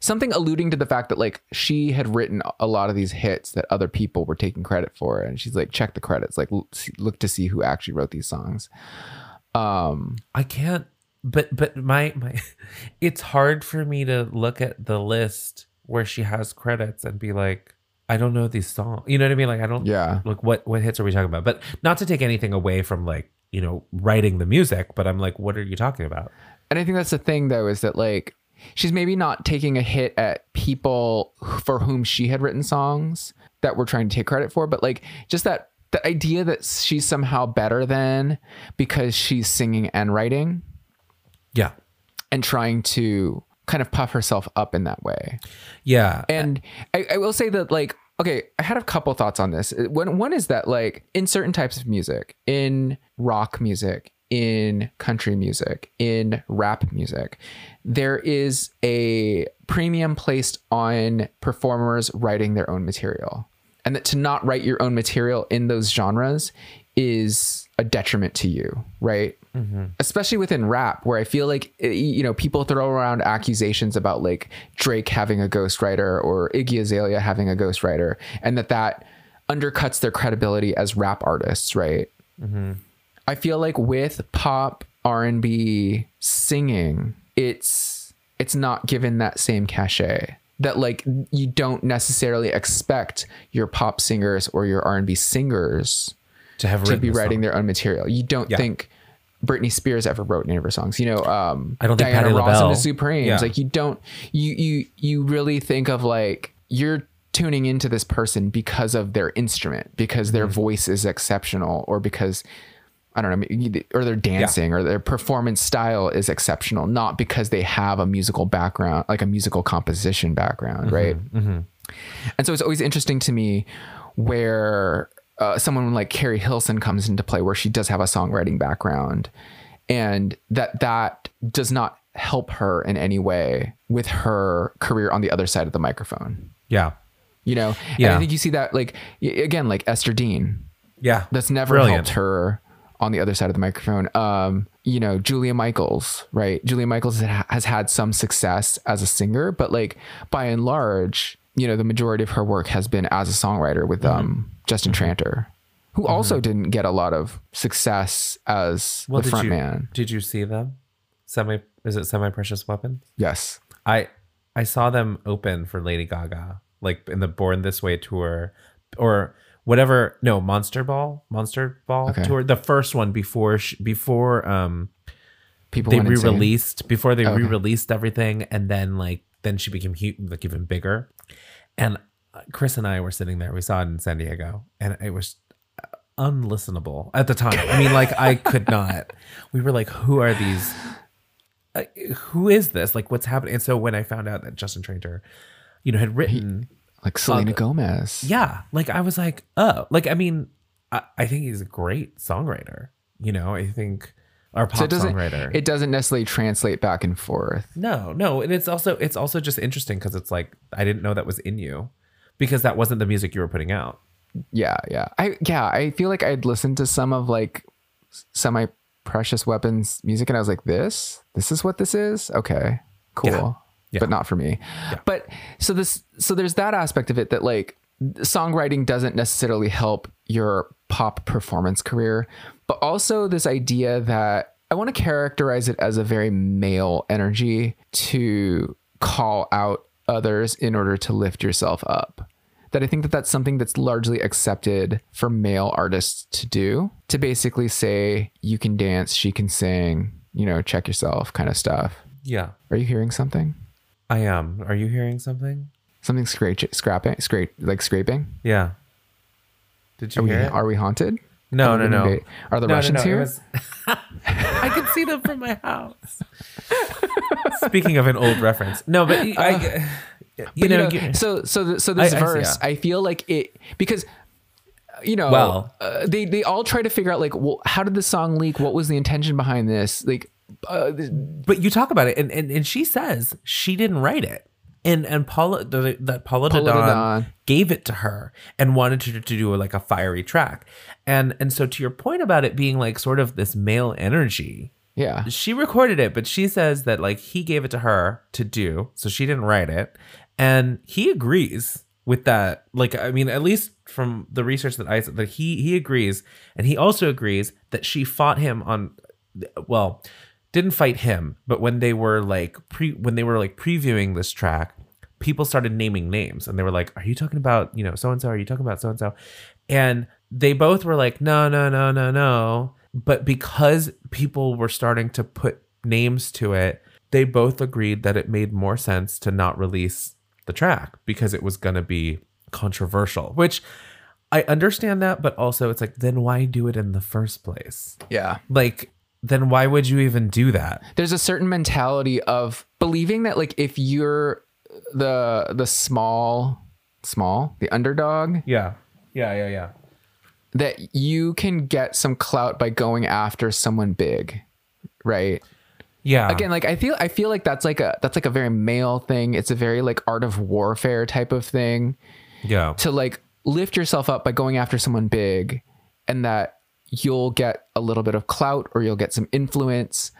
something alluding to the fact that like she had written a lot of these hits that other people were taking credit for and she's like check the credits like look to see who actually wrote these songs um I can't but but my my it's hard for me to look at the list where she has credits and be like I don't know these songs. You know what I mean? Like I don't yeah like what what hits are we talking about? But not to take anything away from like, you know, writing the music, but I'm like what are you talking about? and i think that's the thing though is that like she's maybe not taking a hit at people for whom she had written songs that we're trying to take credit for but like just that the idea that she's somehow better than because she's singing and writing Yeah. and trying to kind of puff herself up in that way Yeah. and I, I will say that like okay i had a couple thoughts on this. Uh, one, one is that like in certain types of music in rock music in country music in rap music there is a premium placed on performers writing their own material. And that to not write your own material in those genres is a detriment to you right especially within rap where i feel like eh, you know people throw around accusations about like drake having a ghostwriter or iggy azalea having a ghostwriter and that that undercuts their credibility as rap artists right i feel like with pop r&b singing it's it's not given that same cachet that like you don't necessarily expect your pop singers or your r&b singers to have to be writing song. their own material. You don't Yeah. think Britney Spears ever wrote any of her songs. You know, um, I don't think Diana Patti Ross and the Supremes. Yeah. Like you don't you you you really think of like you're tuning into this person because of their instrument, because their Mm-hmm. voice is exceptional, or because I don't know, or their dancing or their performance style is exceptional, not because they have a musical background, like a musical composition background, Mm-hmm. right? And so it's always interesting to me where uh, someone like Keri Hilson comes into play, where she does have a songwriting background, and that that does not help her in any way with her career on the other side of the microphone. Yeah. You know, and Yeah. I think you see that like again, like Esther Dean, Yeah. that's never Brilliant. helped her on the other side of the microphone. Um, you know, Julia Michaels, right? Julia Michaels has had some success as a singer, but like by and large, you know, the majority of her work has been as a songwriter with Mm-hmm. um, Justin Tranter, who also didn't get a lot of success as the did front you man. did you see them? Semi is it semi precious weapons? Yes. I I saw them open for Lady Gaga, like in the Born This Way tour, or whatever. No, Monster Ball, Monster Ball Okay. tour. The first one before sh- before um People they re-released before they Okay. re-released everything, and then like then she became hu- like even bigger. And uh, Chris and I were sitting there. We saw it in San Diego, and it was uh, unlistenable at the time. I mean, like I could not. We were like, who are these? Uh, who is this? Like, what's happening? And so when I found out that Justin Tranter, you know, had written, Like Selena Gomez. yeah, like I was like, oh, like I mean, I, I think he's a great songwriter. You know, I think our pop So it doesn't songwriter. it doesn't necessarily translate back and forth. No, no, and it's also it's also just interesting because it's like I didn't know that was in you because that wasn't the music you were putting out. Yeah, yeah. I yeah, I feel like I'd listened to some of like semi precious weapons music and I was like, this? This is what this is? Okay. Cool. Yeah. Yeah. But not for me. But so this so there's that aspect of it that like songwriting doesn't necessarily help your pop performance career, but also this idea that I want to characterize it as a very male energy to call out others in order to lift yourself up that I think that that's something that's largely accepted for male artists to do to basically say you can dance, she can sing, you know, check yourself kind of stuff. Yeah, Are you hearing something? I am. Are you hearing something? Something scratch scrapping, scrape like scraping? Yeah. Did you Are we hear it? are we haunted? no, Have no, no. invaded? Are the No, no, Russians no, it here? was- I can see them from my house. Speaking of an old reference, no, but I, you But, you know, know, so so so this I- I see, verse, yeah. I feel like it because you know, Well- uh, they they all try to figure out like, well, how did the song leak? What was the intention behind this? Like, uh, th- but you talk about it, and, and and she says she didn't write it. And and Paula that Paula, Paula Didon Didon. gave it to her and wanted her to do like a fiery track, and and so to your point about it being like sort of this male energy, Yeah. she recorded it, but she says that like he gave it to her to do, so she didn't write it, and he agrees with that. Like, I mean, at least from the research that I said, that he he agrees, and he also agrees that she fought him on, well, didn't fight him, but when they were like pre when they were like previewing this track, people started naming names, and they were like, "Are you talking about you know so and so? Are you talking about so and so?" And they both were like, "No, no, no, no, no." But because people were starting to put names to it, they both agreed that it made more sense to not release the track because it was going to be controversial, which I understand that, but also it's like, then why do it in the first place? Yeah. Like, then why would you even do that? There's a certain mentality of believing that like if you're the the small small, the underdog, Yeah. Yeah. Yeah. Yeah. that you can get some clout by going after someone big. Right? Yeah. again like i feel i feel like that's like a that's like a very male thing it's a very like art of warfare type of thing Yeah. to like lift yourself up by going after someone big and that you'll get a little bit of clout or you'll get some influence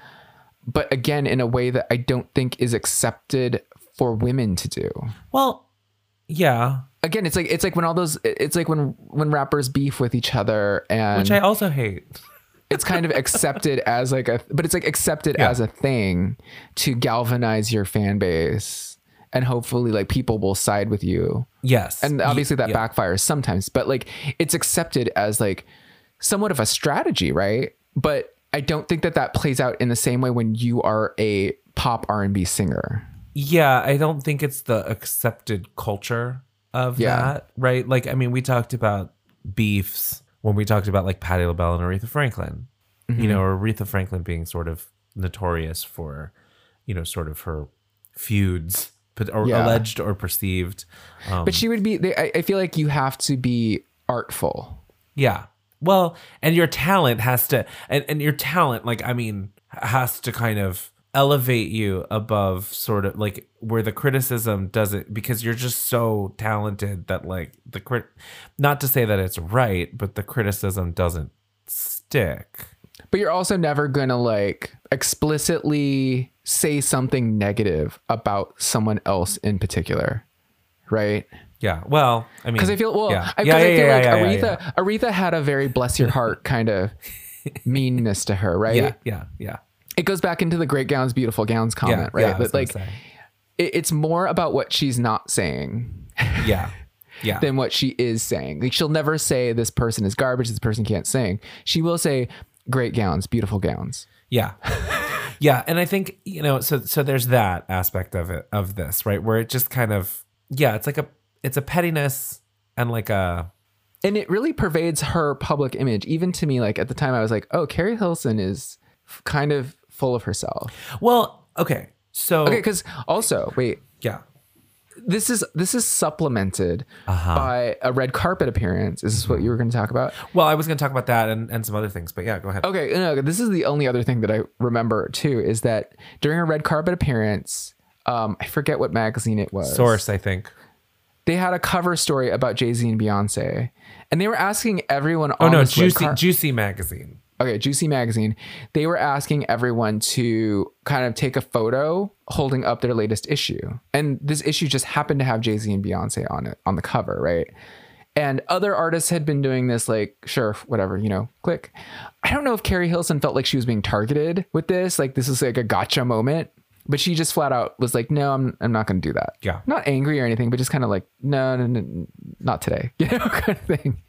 but again in a way that i don't think is accepted for women to do Well, yeah. again it's like it's like when all those it's like when when rappers beef with each other and Which I also hate. it's kind of accepted as like a but it's like accepted Yeah. as a thing to galvanize your fan base and hopefully like people will side with you Yes. and obviously that yeah. backfires sometimes but like it's accepted as like somewhat of a strategy right but i don't think that that plays out in the same way when you are a pop r&b singer Yeah, I don't think it's the accepted culture of Yeah. that, right? Like, I mean, we talked about beefs when we talked about like Patti LaBelle and Aretha Franklin, Mm-hmm. you know, or Aretha Franklin being sort of notorious for, you know, sort of her feuds, but or Yeah. alleged or perceived. Um, but she would be they, I, I feel like you have to be artful Yeah. Well, and your talent has to, and, and your talent, like, I mean, has to kind of elevate you above sort of like where the criticism doesn't, because you're just so talented that, like, the crit, not to say that it's right, but the criticism doesn't stick. but you're also never gonna like explicitly say something negative about someone else in particular right Yeah. Well, I mean, because i feel well yeah. I, 'cause Yeah, I feel yeah, like yeah, yeah, aretha yeah. aretha had a very bless your heart kind of meanness to her right Yeah. Yeah. Yeah. it goes back into the great gowns beautiful gowns Yeah. comment right yeah, But, like it, it's more about what she's not saying yeah. Yeah. than what she is saying. Like she'll never say this person is garbage, this person can't sing. She will say great gowns, beautiful gowns. Yeah. yeah. And I think, you know, so so there's that aspect of it of this, right? Where it just kind of yeah, it's like a it's a pettiness and like a And it really pervades her public image. Even to me, like at the time I was like, oh, Keri Hilson is f- kind of full of herself. well, okay. So Okay, because also, wait, yeah. this is this is supplemented Uh-huh. by a red carpet appearance. Is this what you were going to talk about? Well, I was going to talk about that and, and some other things, but yeah, go ahead. Okay, no, this is the only other thing that I remember too is that during a red carpet appearance, um, I forget what magazine it was. Source, I think. They had a cover story about Jay Z and Beyonce, and they were asking everyone. Oh on no, Juicy car- Juicy magazine. okay, Juicy Magazine. They were asking everyone to kind of take a photo holding up their latest issue, and this issue just happened to have Jay Z and Beyonce on it on the cover, right? And other artists had been doing this, like, sure, whatever, you know, click. I don't know if Keri Hilson felt like she was being targeted with this. Like, this is like a gotcha moment. But she just flat out was like, no, I'm, I'm not going to do that. Yeah. Not angry or anything, but just kind of like, no, no, no, not today, you know, kind of thing.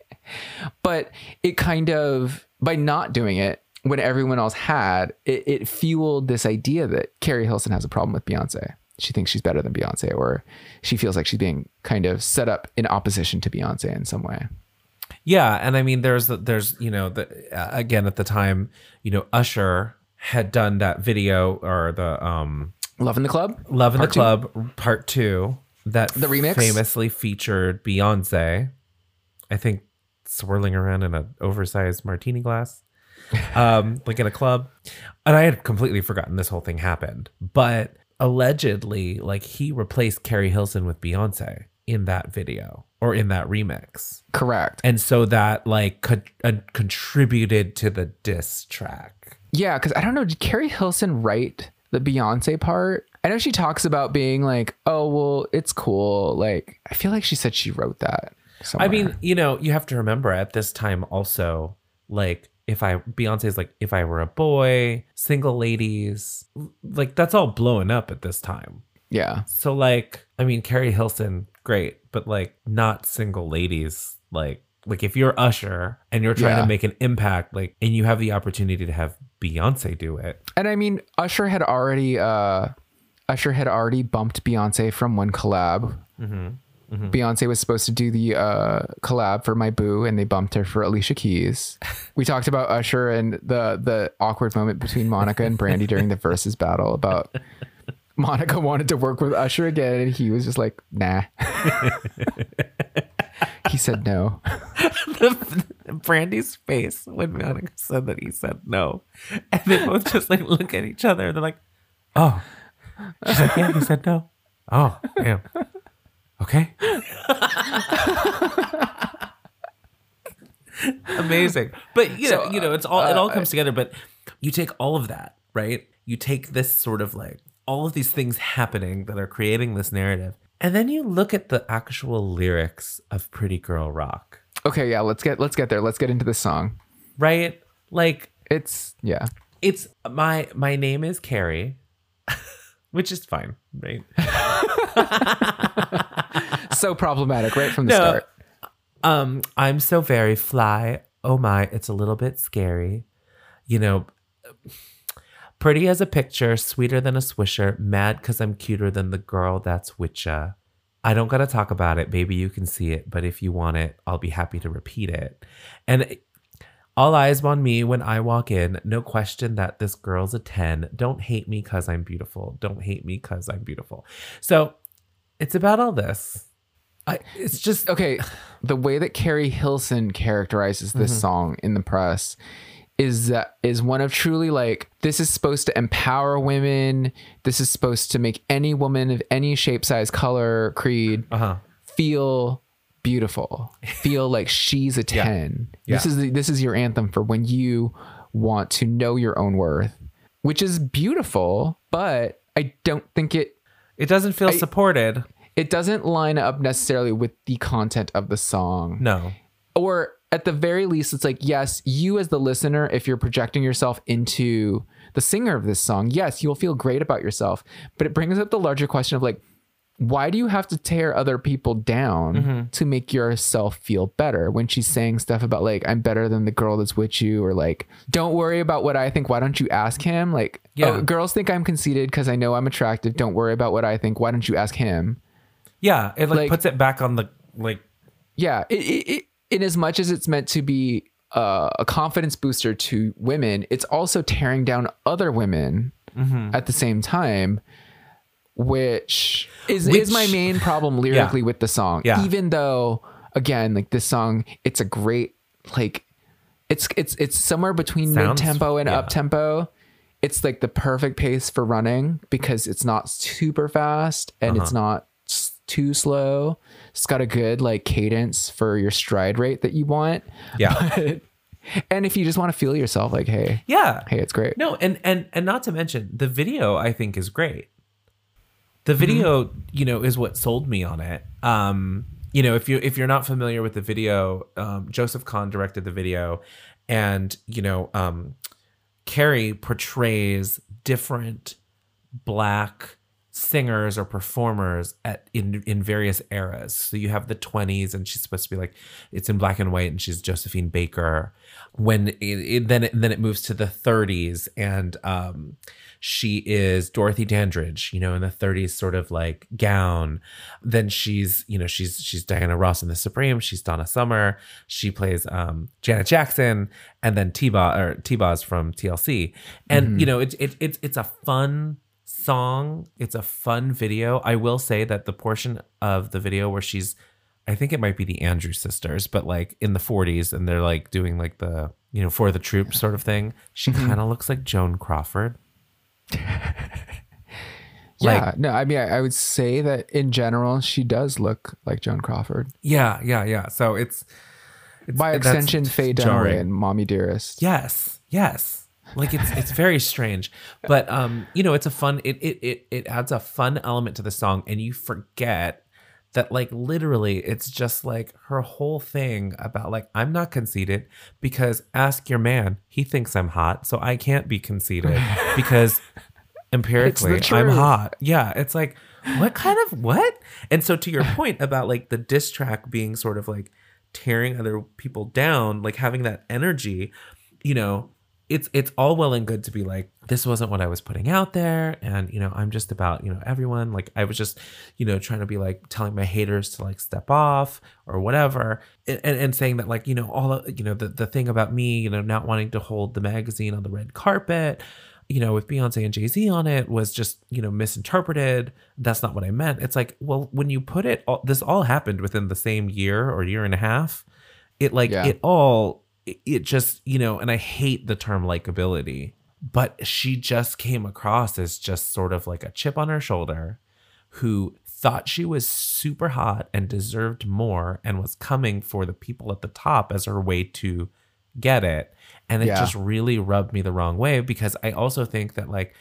But it kind of, by not doing it when everyone else had, it, it fueled this idea that Keri Hilson has a problem with Beyonce. She thinks she's better than Beyonce, or she feels like she's being kind of set up in opposition to Beyonce in some way. Yeah, and I mean, there's there's you know the uh, again at the time, you know, Usher had done that video or the um Love in the Club? Love in Part the two? Club Part Two that The remix? famously featured Beyonce. I think swirling around in an oversized martini glass, um, like in a club. And I had completely forgotten this whole thing happened. But allegedly, like he replaced Keri Hilson with Beyonce in that video or in that remix. Correct. And so that like co- uh, contributed to the diss track. Yeah, because I don't know. Did Keri Hilson write the Beyonce part? I know she talks about being like, oh, well, it's cool. Like, I feel like she said she wrote that. Somewhere. I mean, you know, you have to remember at this time also, like, if I Beyonce's like, if I were a boy, single ladies, like that's all blowing up at this time. yeah. So like, I mean, Keri Hilson, great, but like not single ladies. Like, like if you're Usher and you're trying Yeah. to make an impact, like, and you have the opportunity to have Beyonce do it. And I mean, Usher had already, uh, Usher had already bumped Beyonce from one collab. Beyonce was supposed to do the uh, collab for My Boo, and they bumped her for Alicia Keys. we talked about Usher and the the awkward moment between Monica and Brandy during the versus battle about Monica wanted to work with Usher again, and he was just like, nah. he said no. Brandy's face when Monica said that he said no, and they both just like look at each other. They're like, "Oh," she's like, "Yeah, he said no." Oh, damn. Okay. Amazing, but you know, So, you know, it's all it all uh, comes together. But you take all of that, right? You take this sort of like all of these things happening that are creating this narrative, and then you look at the actual lyrics of "Pretty Girl Rock." Okay, yeah, let's get let's get there. Let's get into the song. right? Like It's yeah. it's my my name is Keri, which is fine, right? so problematic right from the No. start. Um, I'm so very fly. Oh my, it's a little bit scary. You know, pretty as a picture, sweeter than a swisher, mad because I'm cuter than the girl that's with ya. I don't gotta talk about it, baby. You can see it, but if you want it, I'll be happy to repeat it. And all eyes on me when I walk in. No question that this girl's a 10. Don't hate me because I'm beautiful. Don't hate me because I'm beautiful. So it's about all this. I, it's just okay, the way that Keri Hilson characterizes this mm-hmm. song in the press is that is one of truly like this is supposed to empower women. This is supposed to make any woman of any shape, size, color, creed uh-huh. feel beautiful, feel like she's a ten. This Yeah. is the, this is your anthem for when you want to know your own worth, which is beautiful. But I don't think it It doesn't feel supported. it doesn't line up necessarily with the content of the song. No. Or at the very least, it's like, yes, you as the listener, if you're projecting yourself into the singer of this song, yes, you'll feel great about yourself. But it brings up the larger question of like, why do you have to tear other people down mm-hmm. to make yourself feel better when she's saying stuff about like I'm better than the girl that's with you or like don't worry about what I think why don't you ask him like uh, Yeah. oh, girls think I'm conceited because I know I'm attractive don't worry about what I think why don't you ask him Yeah, it like, Like- puts it back on the like yeah it, it, it in as much as it's meant to be uh, a confidence booster to women it's also tearing down other women Mm-hmm. at the same time which is Which- is my main problem lyrically with the song Yeah. even though again like this song it's a great like it's it's it's somewhere between mid tempo and yeah. up tempo it's like the perfect pace for running because it's not super fast and Uh-huh. it's not too slow. It's got a good like cadence for your stride rate that you want. Yeah. But, and if you just want to feel yourself like, hey, Yeah. hey, it's great. No, and and and not to mention the video I think is great. The video, you know, is what sold me on it. Um, you know, if you if you're not familiar with the video, um, Joseph Kahn directed the video, and you know, um, Keri portrays different black singers or performers at in in various eras. So you have the 20s and she's supposed to be like it's in black and white and she's Josephine Baker. When it, it, then it, then it moves to the 30s and um she is Dorothy Dandridge, you know, in the 30s sort of like gown. Then she's, you know, she's she's Diana Ross in the Supreme, she's Donna Summer, she plays um Janet Jackson and then T-Boz or T-Boz from TLC. And you know, it, it it's it's a fun song. It's a fun video. I will say that the portion of the video where she's I think it might be the Andrews sisters, but like in the 40s and they're like doing like the, you know, for the troops sort of thing. She mm-hmm. kind of looks like Joan Crawford. Yeah, Like, no, I mean, I, I would say that in general, she does look like Joan Crawford. yeah, yeah, yeah. So it's, it's By extension, Faye. Dunaway and Mommy Dearest. Yes, yes. Like it's it's very strange, but um, you know, it's a fun. It it it it adds a fun element to the song, and you forget that like literally, it's just like her whole thing about like I'm not conceited because ask your man, he thinks I'm hot, so I can't be conceited because empirically I'm hot. Yeah, it's like what kind of what? And so to your point about like the diss track being sort of like tearing other people down, like having that energy, you know, it's it's all well and good to be like this wasn't what I was putting out there. And you know I'm just about you know everyone. Like I was just you know trying to be like telling my haters to like step off or whatever. And, and, and saying that like you know all of- you know the, the thing about me you know not wanting to hold the magazine on the red carpet you know with Beyonce and Jay-Z on it was just you know misinterpreted. That's not what I meant. It's like well when you put it all, this all happened within the same year or year and a half it like Yeah. it all it, it just you know and i hate the term likability but she just came across as just sort of like a chip on her shoulder who thought she was super hot and deserved more and was coming for the people at the top as her way to get it and it Yeah. just really rubbed me the wrong way because i also think that like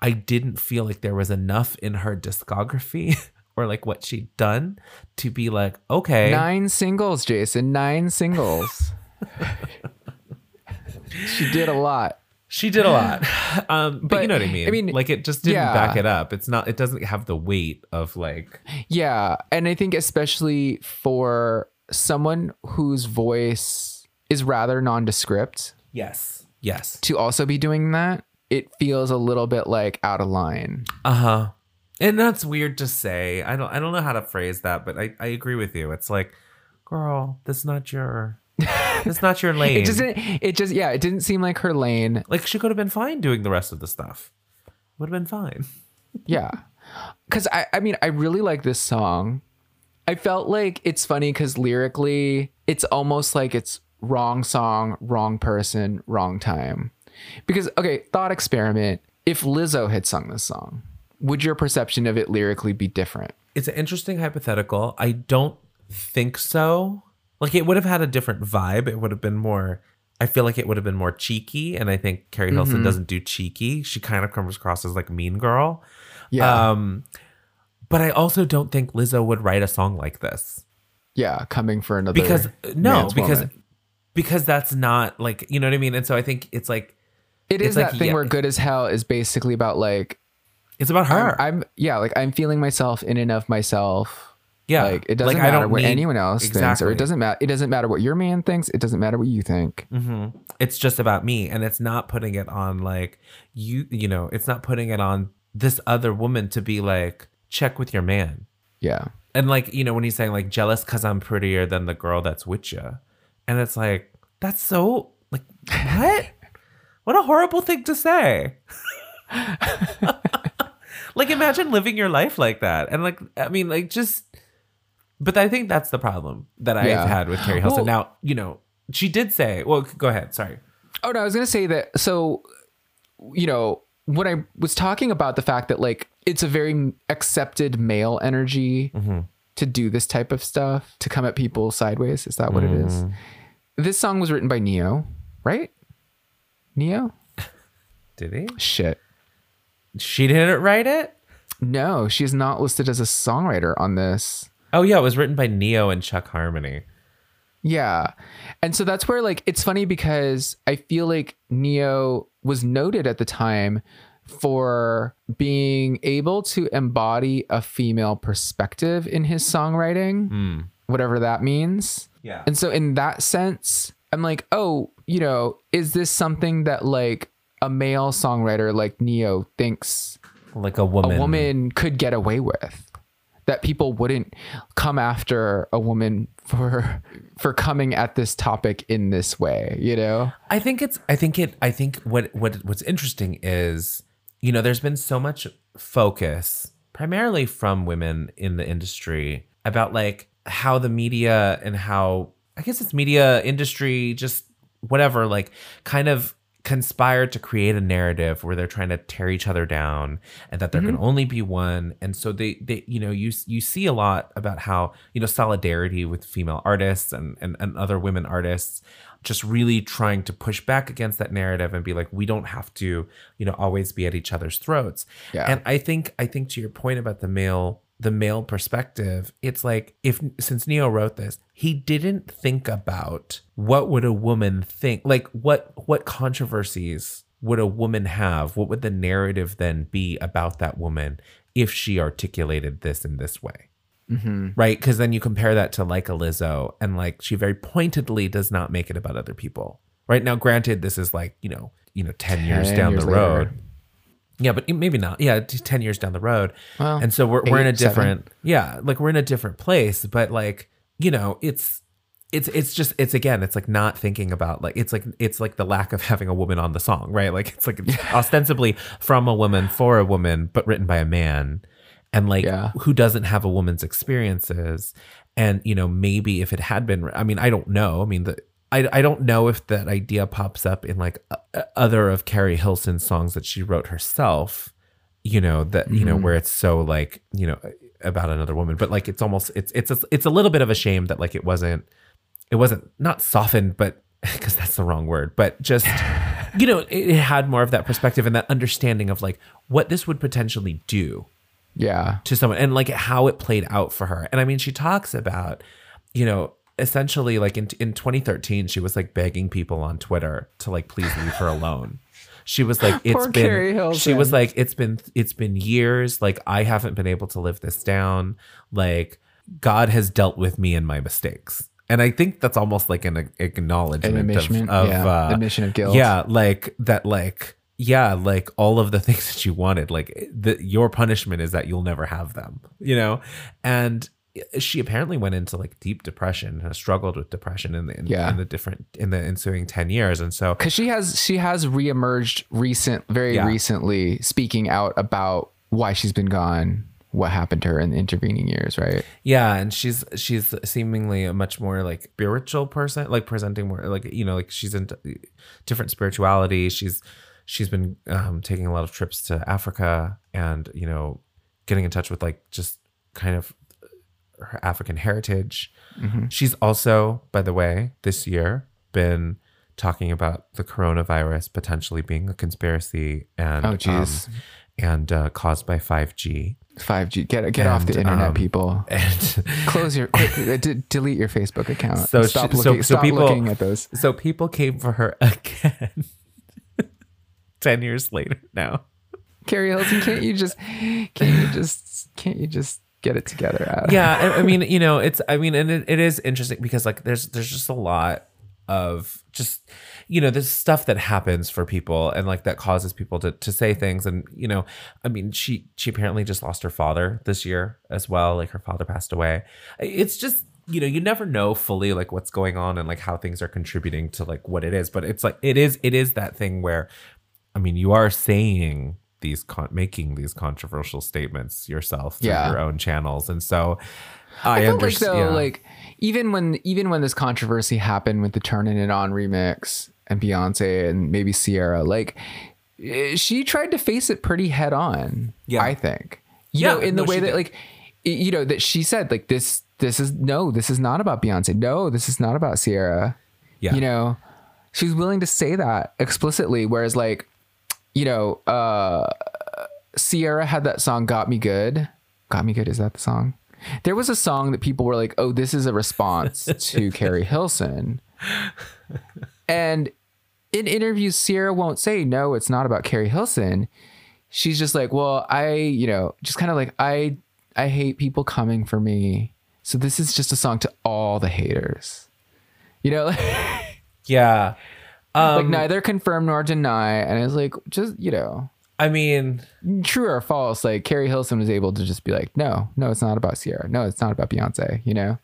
i didn't feel like there was enough in her discography or like what she'd done to be like okay Nine singles, Jason. Nine singles. she did a lot. She did a lot. Um, but, But, you know what I mean? I mean, like it just didn't yeah. back it up. It's not, it doesn't have the weight of like, Yeah. And I think, especially for someone whose voice is rather nondescript, yes, yes. to also be doing that, it feels a little bit like out of line. Uh huh. And that's weird to say. I don't, I don't know how to phrase that, but I, I agree with you. It's like, girl, that's not your, that's not your lane. It doesn't, it just, yeah, it didn't seem like her lane. like she could have been fine doing the rest of the stuff. Would have been fine. Yeah. Cause I, I mean, I really like this song. I felt like it's funny because lyrically, it's almost like it's wrong song, wrong person, wrong time. Because, okay, thought experiment. If Lizzo had sung this song, would your perception of it lyrically be different? It's an interesting hypothetical. I don't think so. Like it would have had a different vibe. It would have been more. I feel like it would have been more cheeky, and I think Keri Hilson doesn't do cheeky. She kind of comes across as like mean girl. Yeah. Um, but I also don't think Lizzo would write a song like this yeah. Coming for another. because no, man's because woman. because that's not like you know what I mean. And so I think it's like it is it's like, that thing yeah. where good as hell is basically about like, it's about her. I'm, yeah, like I'm feeling myself in and of myself. Yeah, Like it doesn't Like, matter what need- anyone else thinks, or it doesn't matter. It doesn't matter what your man thinks. It doesn't matter what you think. Mm-hmm. It's just about me, and it's not putting it on like you. You know, it's not putting it on this other woman to be like check with your man, Yeah, and like you know when he's saying like jealous because I'm prettier than the girl that's with you, and it's like that's so like what? what a horrible thing to say. like imagine living your life like that, and like I mean like just. But I think that's the problem that I've Yeah. had with Keri Hilson. Well- now, you know, she did say, well, go ahead. Sorry. Oh no, I was gonna say that. So, you know, when I was talking about the fact that like it's a very accepted male energy mm-hmm. to do this type of stuff, to come at people sideways. Is that what it is? Mm-hmm. This song was written by Ne-Yo, right? Ne-Yo? Did he? Shit. She didn't write it? No, she's not listed as a songwriter on this. Oh yeah, it was written by Ne-Yo and Chuck Harmony. Yeah. And so that's where like it's funny because I feel like Ne-Yo was noted at the time for being able to embody a female perspective in his songwriting, hmm. whatever that means. Yeah. And so in that sense, I'm like, oh, you know, is this something that like a male songwriter like Ne-Yo thinks Like a woman. a woman could get away with? That people wouldn't come after a woman for for coming at this topic in this way, you know? I think it's I think it I think what what what's interesting is, you know, there's been so much focus primarily from women in the industry about like how the media and how I guess it's media industry just whatever like kind of conspired to create a narrative where they're trying to tear each other down and that there can mm-hmm. only be one. And so they they you know you you see a lot about how you know solidarity with female artists and and, and other women artists just really trying to push back against that narrative and be like we don't have to you know always be at each other's throats. Yeah. and i think i think to your point about the male the male perspective it's like if since Ne-Yo wrote this he didn't think about what would a woman think like what what controversies would a woman have? What would the narrative then be about that woman if she articulated this in this way? Mm-hmm. Right? Because then you compare that to like a lizzo and like she very pointedly does not make it about other people. Right? Now granted this is like you know you know 10 years down years the road later. Yeah, but maybe not. Yeah, t- ten years down the road, Well, and so we're we're in a eight, seven. different. Yeah, like we're in a different place. But like you know, it's it's it's just it's again, it's like not thinking about like it's like it's like the lack of having a woman on the song, right? Like it's like ostensibly from a woman for a woman, but written by a man, and like Yeah. who doesn't have a woman's experiences. And you know, maybe if it had been, I mean, I don't know. I mean, the I, I don't know if that idea pops up in like other of Keri Hilson's songs that she wrote herself, you know, that, you know, mm-hmm. where it's so like, you know, about another woman, but like it's almost, it's, it's, a, it's a little bit of a shame that like it wasn't, it wasn't not softened, but because that's the wrong word, but just, you know, it, it had more of that perspective and that understanding of like what this would potentially do Yeah. to someone and like how it played out for her. And I mean, she talks about, you know, essentially like in in 2013, she was like begging people on Twitter to like please leave her alone. She was like, it's Poor been. She was like, it's been it's been years. Like I haven't been able to live this down. Like God has dealt with me and my mistakes. And I think that's almost like an acknowledgement An admission, of, of yeah, uh, admission of guilt. Yeah, like that. Like yeah, like all of the things that you wanted. Like the, your punishment is that you'll never have them. You know, and she apparently went into like deep depression, and struggled with depression in the in, Yeah. in the different in the ensuing ten years, and so Cause she has she has reemerged recent very Yeah. recently speaking out about why she's been gone, what happened to her in the intervening years, right? Yeah, and she's she's seemingly a much more like spiritual person, like presenting more like you know like she's in different spirituality. She's she's been um, taking a lot of trips to Africa and you know getting in touch with like just kind of her African heritage. She's also, by the way, this year been talking about the coronavirus potentially being a conspiracy and Oh, um, and uh, caused by five G. Five G. Get get off the internet, um, people. And Close your quick, uh, d- delete your Facebook account. So stop she- so- looking. so stop people- looking at those. So people came for her again. 10 years later now. Keri Hilson, can't you just can't you just can't you just get it together? Adam? Yeah, I, I mean, you know, it's I mean, and it, it is interesting because like there's there's just a lot of just you know, there's stuff that happens for people and like that causes people to to say things and you know, I mean, she she apparently just lost her father this year as well, like her father passed away. It's just you know, you never know fully like what's going on and like how things are contributing to like what it is, but it's like it is it is that thing where I mean, you are saying these con- making these controversial statements yourself through Yeah. your own channels, and so I, I felt like though, like even when even when this controversy happened with the Turning It On remix and Beyonce and maybe Ciara, like eh, she tried to face it pretty head on. Yeah. I think. You Yeah, know, in the way that did. like you know that she said like this this is no this is not about Beyonce. No, this is not about Ciara. Yeah. You know, she's willing to say that explicitly, whereas like you know, uh Ciara had that song "Got Me Good." "Got Me Good" is that the song? There was a song that people were like, "Oh, this is a response to Keri Hilson," and in interviews, Ciara won't say, "No, it's not about Keri Hilson." She's just like, "Well, I, you know, just kind of like I, I hate people coming for me, so this is just a song to all the haters." You know, yeah. Um, like neither confirm nor deny, and it's like just you know, I mean, true or false, like Keri Hilson was able to just be like, no, no, it's not about Ciara. No, it's not about Beyonce, you know?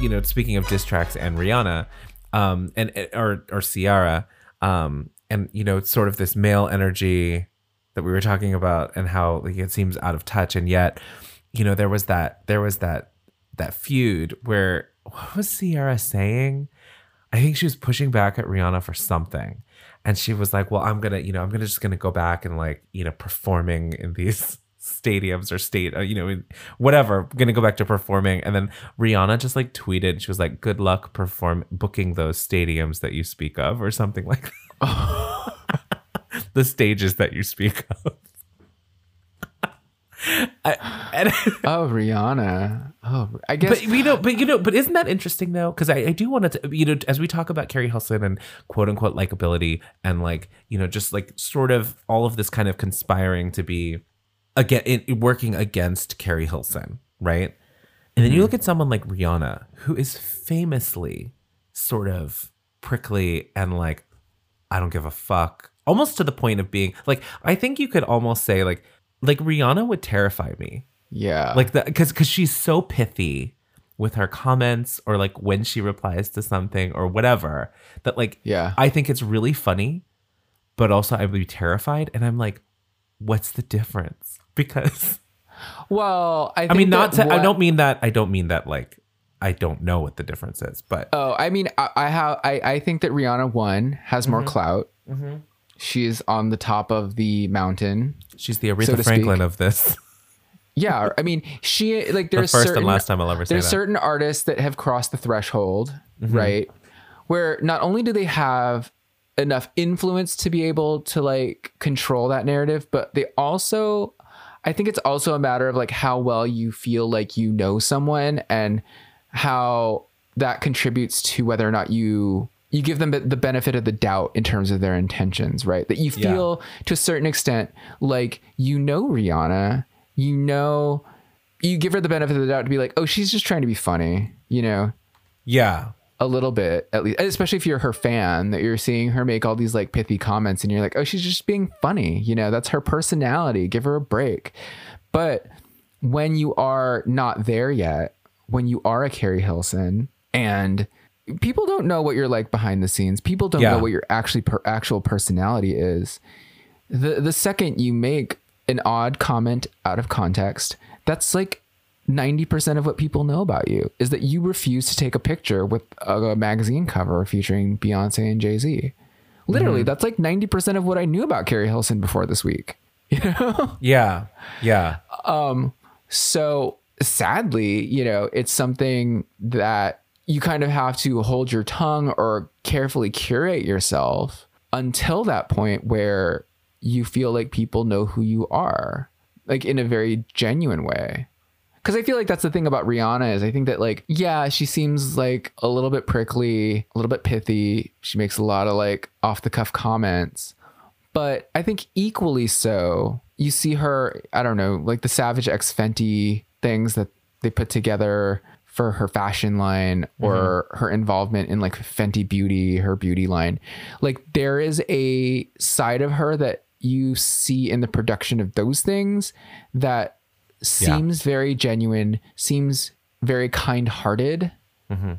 you know, speaking of diss tracks and Rihanna, um, and or or Ciara, um, and you know, it's sort of this male energy that we were talking about and how like it seems out of touch and yet you know there was that there was that that feud where what was Ciara saying? I think she was pushing back at Rihanna for something. And she was like, Well, I'm gonna, you know, I'm gonna just gonna go back and like, you know, performing in these stadiums or state, uh, you know, whatever. Gonna go back to performing. And then Rihanna just like tweeted, she was like, Good luck perform booking those stadiums that you speak of, or something like that. the stages that you speak of. I, and Oh, Rihanna. Oh, I guess. But you know, but you know, but isn't that interesting though? Because I, I do want to, you know, as we talk about Keri Hilson and quote unquote likability and like, you know, just like sort of all of this kind of conspiring to be again it, working against Keri Hilson, right? And then you mm-hmm. look at someone like Rihanna, who is famously sort of prickly and like, I don't give a fuck, almost to the point of being like, I think you could almost say like, like Rihanna would terrify me yeah. like that because because she's so pithy with her comments or like when she replies to something or whatever that like Yeah. i think it's really funny but also i would be terrified and i'm like what's the difference because well, I, i mean not to, i don't mean that i don't mean that like i don't know what the difference is but Oh, I mean, I, I have. I, I think that Rihanna one has more Mm-hmm. clout. She is on the top of the mountain. she's the aretha so franklin speak. of this Yeah, I mean, she like the there's first certain and last time i'll ever say there's that certain artists that have crossed the threshold, Mm-hmm. right? Where not only do they have enough influence to be able to like control that narrative, but they also I think it's also a matter of like how well you feel like you know someone and how that contributes to whether or not you you give them the benefit of the doubt in terms of their intentions, right? That you Yeah. feel to a certain extent like you know Rihanna, you know you give her the benefit of the doubt to be like, "Oh, she's just trying to be funny," you know, yeah. A little bit at least especially if you're her fan that you're seeing her make all these like pithy comments and you're like oh she's just being funny you know? That's her personality. Give her a break. But when you are not there yet when you are a keri hilson and people don't know what you're like behind the scenes people don't Yeah. know what your actually per, actual personality is the the second you make an odd comment out of context that's like 90% of what people know about you is that you refuse to take a picture with a, magazine cover featuring Beyonce and Jay-Z. Literally, mm-hmm. that's like 90% of what I knew about Keri Hilson before this week. You know? yeah yeah um, So sadly, you know, it's something that you kind of have to hold your tongue or carefully curate yourself until that point where you feel like people know who you are, like in a very genuine way. Because I feel like that's the thing about Rihanna is I think that like yeah she seems like a little bit prickly, a little bit pithy. She makes a lot of like off the cuff comments, but I think equally so, you see her, I don't know, like the Savage X Fenty things that they put together for her fashion line or mm-hmm. her involvement in like Fenty Beauty, her beauty line. Like there is a side of her that you see in the production of those things that seems very genuine, seems very kind-hearted. Mm-hmm.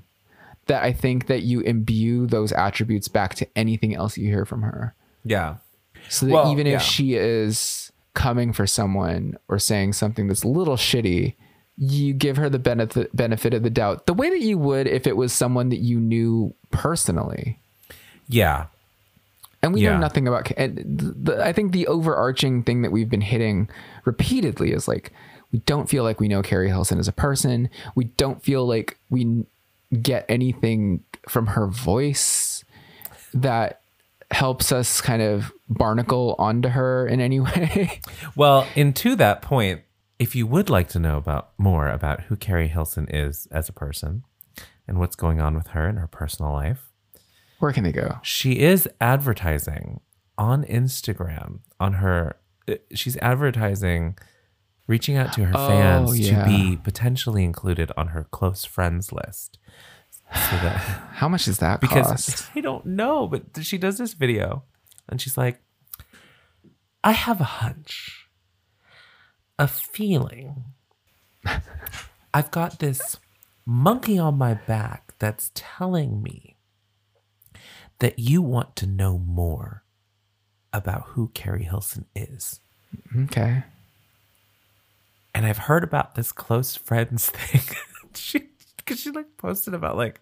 That I think that you imbue those attributes back to anything else you hear from her. yeah So that Well, even if yeah. she is coming for someone or saying something that's a little shitty, you give her the benefit benefit of the doubt, the way that you would if it was someone that you knew personally. yeah And we Yeah. know nothing about. And the, the, I think the overarching thing that we've been hitting repeatedly is like we don't feel like we know Keri Hilson as a person. We don't feel like we get anything from her voice that helps us kind of barnacle onto her in any way. Well, and to that point, if you would like to know about more about who Keri Hilson is as a person and what's going on with her in her personal life, Where can they go? she is advertising on Instagram on her uh, she's advertising reaching out to her Oh, fans yeah. to be potentially included on her close friends list. So that How much does that because cost? I don't know, but she does this video and she's like, I have a hunch, a feeling. I've got this monkey on my back that's telling me that you want to know more about who Keri Hilson is. Okay. and I've heard about this close friends thing. she because she like posted about like,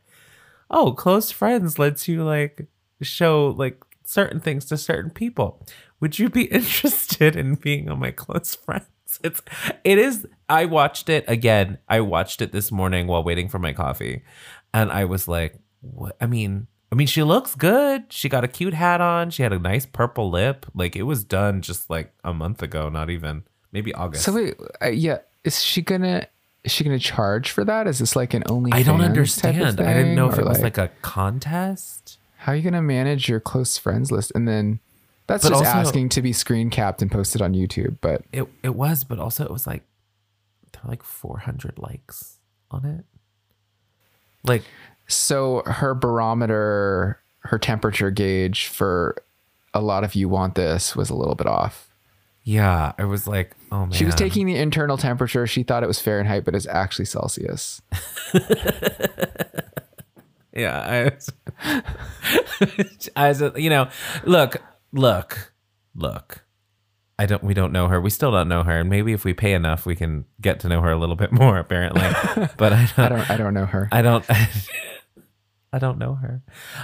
oh, close friends lets you like show like certain things to certain people. Would you be interested in being on my close friends? It's it is. I watched it again. I watched it this morning while waiting for my coffee, and I was like, what? I mean. I mean, she looks good. She got a cute hat on. She had a nice purple lip. Like it was done just like a month ago, not even maybe August. So wait, uh, yeah, is she gonna is she gonna charge for that? Is this like an only? I don't understand. I didn't know if it was like, a contest. how are you gonna manage your close friends list and then that's But just also- asking to be screen capped and posted on YouTube. But It it was, but also it was like there were like 400 likes on it. Like so her barometer, her temperature gauge for a lot of you want this was a little bit off. Yeah, I was like, oh man. She was taking the internal temperature. She thought it was Fahrenheit, but it's actually Celsius. Yeah, I was, I was, you know, look, look, look. I don't. We don't know her. We still don't know her. And maybe if we pay enough, we can get to know her a little bit more. Apparently, but I don't. I don't. I don't know her. I don't. I don't know her.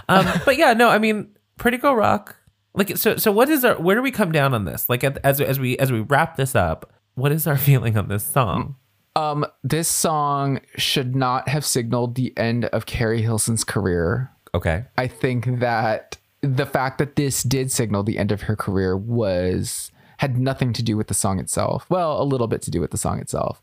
Um, but yeah, no. I mean, Pretty Girl Rock. Like, so. So, what is our? Where do we come down on this? Like, as as we as we wrap this up, what is our feeling on this song? Um, this song should not have signaled the end of Keri Hilson's career. Okay. I think that the fact that this did signal the end of her career was had nothing to do with the song itself. Well, a little bit to do with the song itself,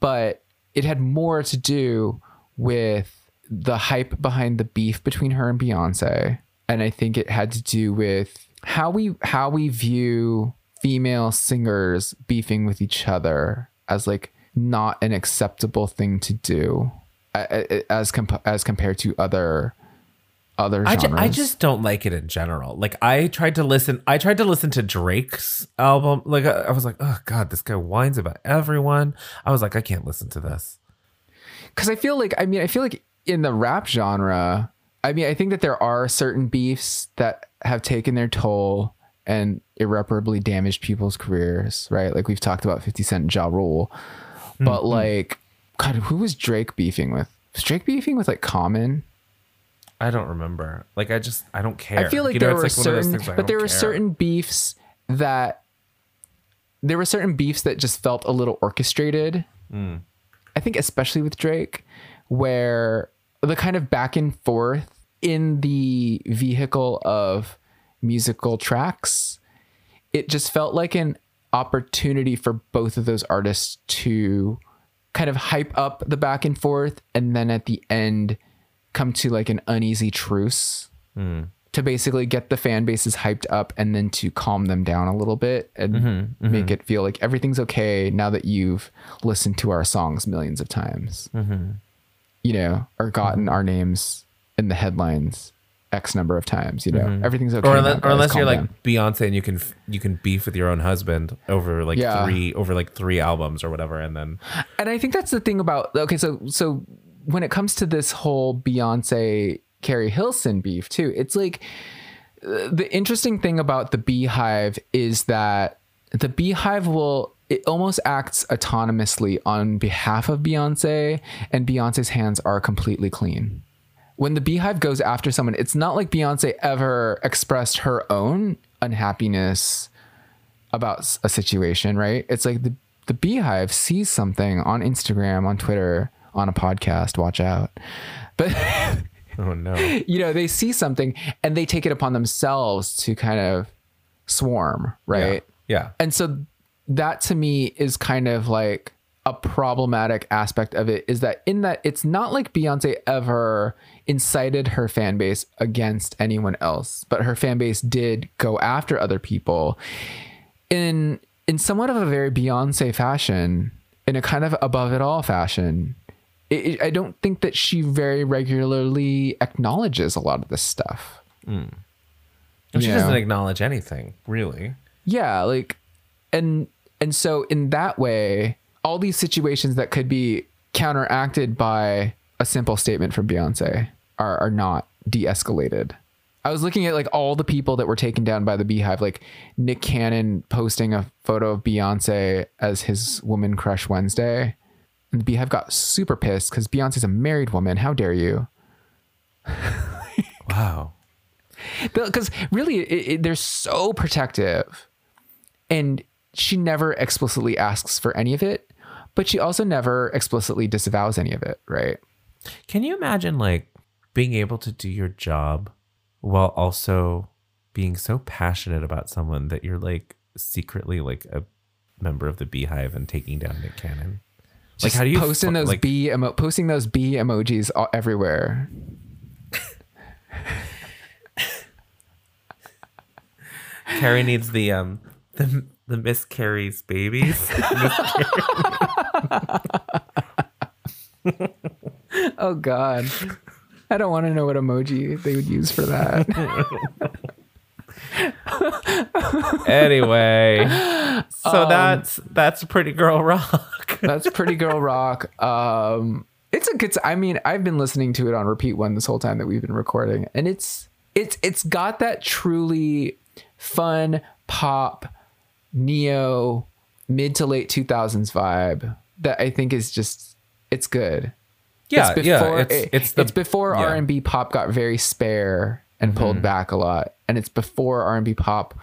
but it had more to do with the hype behind the beef between her and Beyonce. And I think it had to do with how we how we view female singers beefing with each other as like not an acceptable thing to do as comp- as compared to other other I, ju- genres. I just don't like it in general. Like I tried to listen. I tried to listen to Drake's album. Like I, I was like, oh god, this guy whines about everyone. I was like, I can't listen to this. because I feel like I mean I feel like in the rap genre, I mean I think that there are certain beefs that have taken their toll and irreparably damaged people's careers, right? Like we've talked about 50 Cent and Ja Rule. But like God, who was Drake beefing with? Was Drake beefing with like Common? I don't remember. Like I just I don't care. I feel like You there it's were those certain, but there were care. certain beefs that there were certain beefs that just felt a little orchestrated. Hmm. I think especially with Drake, where the kind of back and forth in the vehicle of musical tracks, it just felt like an opportunity for both of those artists to kind of hype up the back and forth and then at the end come to like an uneasy truce hmm. to basically get the fan bases hyped up and then to calm them down a little bit and mm-hmm, mm-hmm. make it feel like everything's okay now that you've listened to our songs millions of times. Mm-hmm. You know or gotten our names in the headlines x number of times you know everything's okay or unless, or unless you're like down. Beyonce and you can you can beef with your own husband over like Yeah. three over like three albums or whatever, and then and I think that's the thing about okay, so so when it comes to this whole Beyonce Keri Hilson beef too, it's like uh, the interesting thing about the BeyHive is that the BeyHive will it almost acts autonomously on behalf of Beyonce, and Beyonce's hands are completely clean. When the BeyHive goes after someone, it's not like Beyonce ever expressed her own unhappiness about a situation, right? It's like the the BeyHive sees something on Instagram, on Twitter, on a podcast, watch out. But oh no, you know, they see something and they take it upon themselves to kind of swarm, right? yeah, And so that to me is kind of like a problematic aspect of it is that in that it's not like Beyonce ever incited her fan base against anyone else, but her fan base did go after other people in in somewhat of a very Beyonce fashion, in a kind of above it all fashion. It, it- I don't think that she very regularly acknowledges a lot of this stuff. Hmm. And she doesn't acknowledge anything really. yeah like and and so in that way all these situations that could be counteracted by a simple statement from beyonce are, are not de-escalated I was looking at like all the people that were taken down by the BeyHive, like Nick Cannon posting a photo of Beyonce as his woman crush Wednesday. And the BeyHive got super pissed because Beyonce's a married woman. How dare you? Wow. Because really, it, it, they're so protective. And she never explicitly asks for any of it, but she also never explicitly disavows any of it, right? Can you imagine like being able to do your job while also being so passionate about someone that you're like secretly like a member of the BeyHive and taking down Nick Cannon? Like how do you posting fu- those like, bee emo- posting those bee emojis all, everywhere? Keri needs the um the the Miss Keri's babies. Oh God, I don't want to know what emoji they would use for that. anyway, so Um, that's that's pretty girl rock. That's Pretty Girl Rock. Um, it's a good. I mean, I've been listening to it on repeat one this whole time that we've been recording, and it's it's it's got that truly fun pop neo mid to late 2000s vibe that I think is just it's good. Yeah, it's yeah. before It's it- it's before yeah. Mm-hmm. R&B pop got very spare and pulled back a lot and it's before R&B pop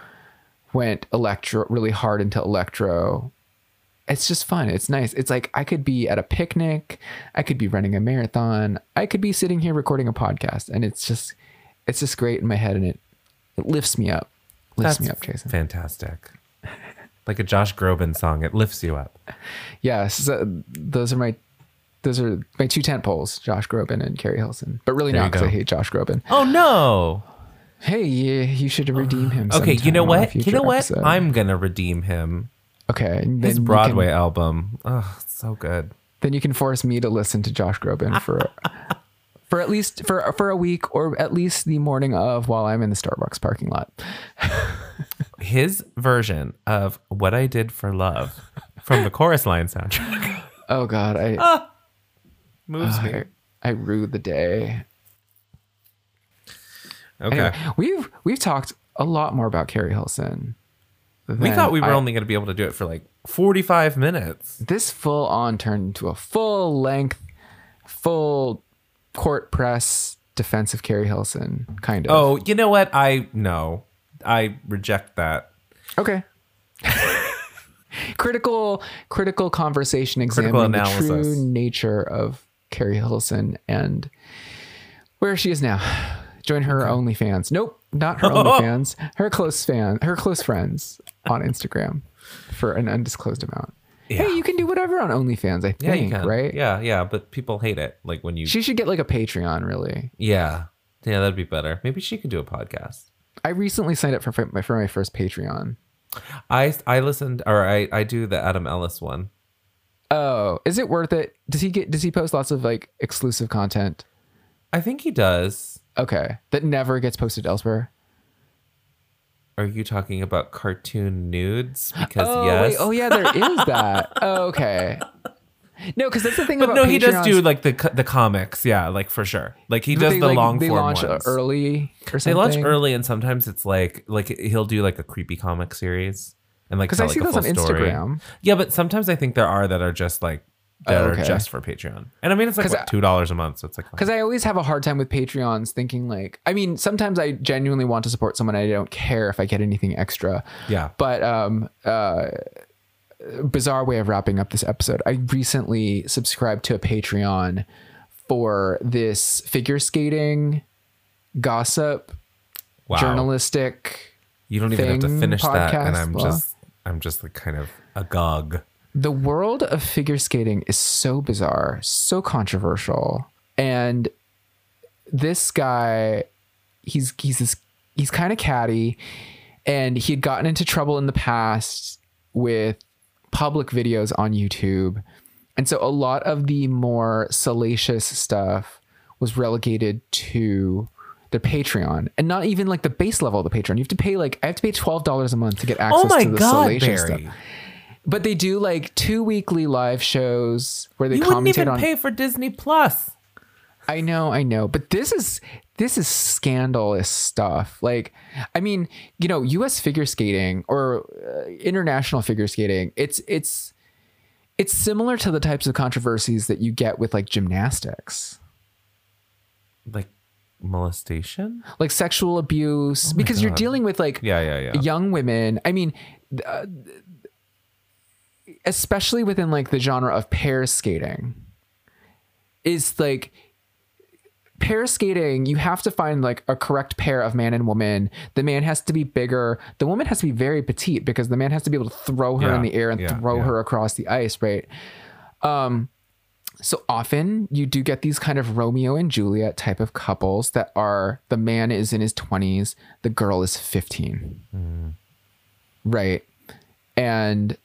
went electro really hard into electro it's just fun it's nice it's like I could be at a picnic I could be running a marathon I could be sitting here recording a podcast and it's just it's just great in my head and it it lifts me up lifts That's me up Jason fantastic. Like a Josh Groban song, it lifts you up. yes so those are my those are my two tent poles Josh Groban and Keri Hilson but really There not because I hate Josh Groban Oh no. Hey, you, you should redeem him. Okay, you know sometime on a what? You know what? episode. I'm gonna redeem him. okay. His Broadway can- album. Oh, it's so good. then you can force me to listen to Josh Groban for for at least for for a week or at least the morning of while I'm in the Starbucks parking lot. His version of What I Did for Love from the Chorus Line soundtrack Oh God, I ah. Moves me. I, I rue the day. Okay. Anyway, we've we've talked a lot more about Keri Hilson. we thought we were I- only going to be able to do it for like 45 minutes. this full on turned into a full length, full court press defense of Keri Hilson kind of. Oh, you know what? I no. I reject that. Okay. critical critical conversation examining the true nature of Keri Hilson and where she is now. Join her OnlyFans. Nope, not her OnlyFans. Her close fan, her close friends on Instagram for an undisclosed amount. Yeah. Hey, you can do whatever on OnlyFans, I Yeah, you think, can. right? Yeah, yeah, but people hate it. Like when you She should get like a Patreon, really. Yeah. Yeah, that'd be better. Maybe she could do a podcast. I recently signed up for for my, for my first Patreon. I I listened or I I do the Adam Ellis one. Oh, is it worth it? Does he get does he post lots of like exclusive content? I think he does. Okay. That never gets posted elsewhere. Are you talking about cartoon nudes? Because Oh, yes. wait. Oh, yeah, there is that. oh, okay. No, because that's the thing But about no, he does do like the the comics. Yeah, like for sure. Like he does they, the like, long They form launch ones. early or something. They launch early, and sometimes it's like like he'll do like a creepy comic series and like Because I like see those on story. Instagram. Yeah, but sometimes I think there are that are just like that Oh, are just for Patreon. And I mean, it's like what, two dollars a month, so it's like Because I always have a hard time with Patreons thinking like, I mean, sometimes I genuinely want to support someone. I don't care if I get anything extra. yeah. But um, uh, bizarre way of wrapping up this episode. I recently subscribed to a Patreon for this figure skating gossip Wow. journalistic. You don't even have to finish that, and I'm well. just I'm just like kind of agog. The world of figure skating is so bizarre, so controversial, and this guy, he's he's this he's kind of catty, and he had gotten into trouble in the past with public videos on YouTube, and so a lot of the more salacious stuff was relegated to the Patreon, and not even like the base level of the Patreon. You have to pay like I have to pay twelve dollars a month to get access Oh my to the god, salacious Barry! stuff. But they do like two weekly live shows where they You wouldn't even on. pay for Disney Plus. I know, I know, but this is this is scandalous stuff. Like, I mean, you know, U.S. figure skating or uh, international figure skating, it's it's it's similar to the types of controversies that you get with like gymnastics, Like molestation? like sexual abuse, because you're dealing with like Yeah, yeah, yeah. young women. I mean, uh, especially within like the genre of pair skating, is like pair skating. You have to find like a correct pair of man and woman. The man has to be bigger. The woman has to be very petite because the man has to be able to throw her Yeah, in the air and yeah, throw yeah. her across the ice, right? Um, so often you do get these kind of Romeo and Juliet type of couples that are the man is in his 20s, the girl is 15. Right. And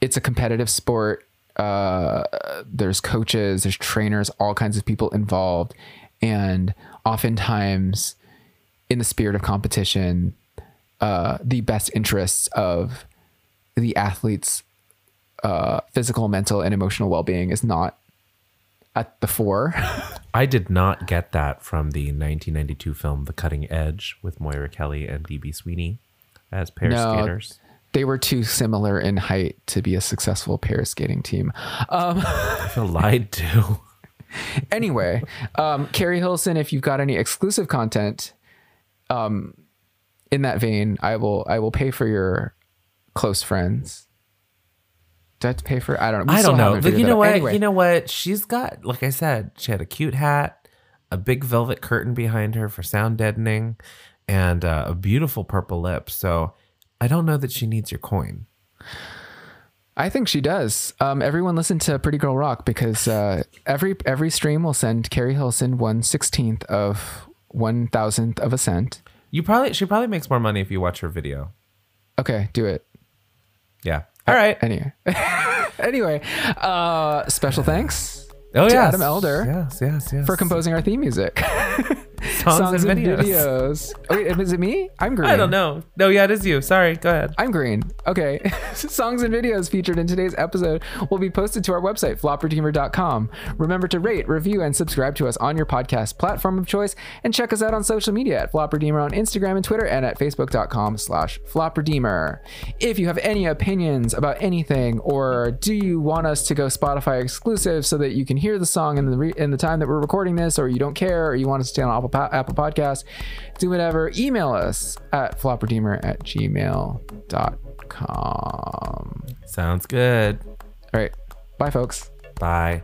it's a competitive sport. Uh, there's coaches, there's trainers, all kinds of people involved. And oftentimes, in the spirit of competition, uh, the best interests of the athletes uh, physical, mental, and emotional well being is not at the fore. I did not get that from the 1992 film The Cutting Edge with Moira Kelly and DB Sweeney as pair No. skaters. they were too similar in height to be a successful pair skating team. I feel lied to. Anyway, um, Keri Hilson, if you've got any exclusive content, um, in that vein, I will I will pay for your close friends. Do I have to pay for? I don't know. We I don't know. But you know what? Anyway, You know what? She's got, like I said, she had a cute hat, a big velvet curtain behind her for sound deadening, and uh, a beautiful purple lip. So I don't know that she needs your coin. I think she does. Um, everyone listen to Pretty Girl Rock because uh, every every stream will send Keri Hilson one sixteenth of one thousandth of a cent. You probably she probably makes more money if you watch her video. Okay, do it. Yeah. All right. Anyway, anyway, uh, special thanks Oh to yeah. Adam Elder Yes, yes, yes. for composing our theme music. songs, and videos. videos. Oh, wait, is it me? I'm green. I don't know. No, yeah, it is you. Sorry. Go ahead. I'm green. Okay. Songs and videos featured in today's episode will be posted to our website, flopperdeemer.com. Remember to rate, review, and subscribe to us on your podcast platform of choice, and check us out on social media at flopperdeemer on Instagram and Twitter, and at facebook.com slash flopperdeemer. If you have any opinions about anything, or do you want us to go Spotify exclusive so that you can hear the song in the re- in the time that we're recording this, or you don't care, or you want us to stay on Apple, po- Apple Podcasts, do whatever, email us at flopperdeemer at gmail.com. Sounds good. All right. Bye, folks. Bye.